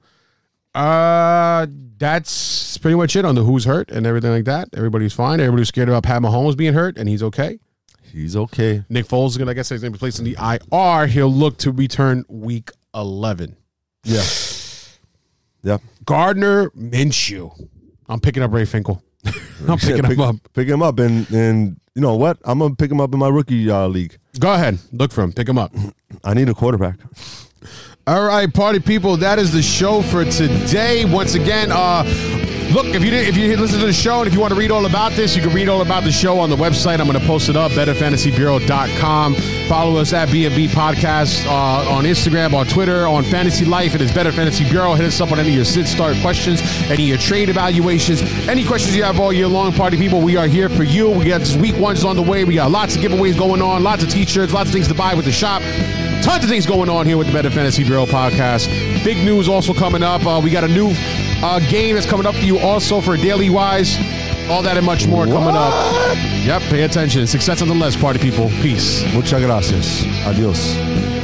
Uh, that's pretty much it on the who's hurt and everything like that. Everybody's fine. Everybody's scared about Pat Mahomes being hurt, and he's okay. He's okay. Nick Foles is gonna, like I said, he's gonna be placed in the IR. He'll look to return week eleven. Yeah. Yeah. Gardner Minshew. I'm picking up Ray Finkel. I'm picking pick, him up. Pick him up. And, and you know what? I'm going to pick him up in my rookie uh, league. Go ahead, look for him. Pick him up. I need a quarterback. All right, party people, that is the show for today. Once again, uh look, if you did, if you listen to the show and if you want to read all about this, you can read all about the show on the website. I'm going to post it up, betterfantasybureau.com. Follow us at B&B Podcast uh, on Instagram, on Twitter, on Fantasy Life. It is Better Fantasy Bureau. Hit us up on any of your sit start questions, any of your trade evaluations, any questions you have all year long, party people. We are here for you. We got this week one's on the way. We got lots of giveaways going on, lots of t-shirts, lots of things to buy with the shop. Tons of things going on here with the Better Fantasy Bureau podcast. Big news also coming up. Uh, we got a new uh, game that's coming up for you also for Daily Wise. All that and much more coming up. Yep, pay attention. Success nonetheless, party people. Peace. Muchas gracias. Adios.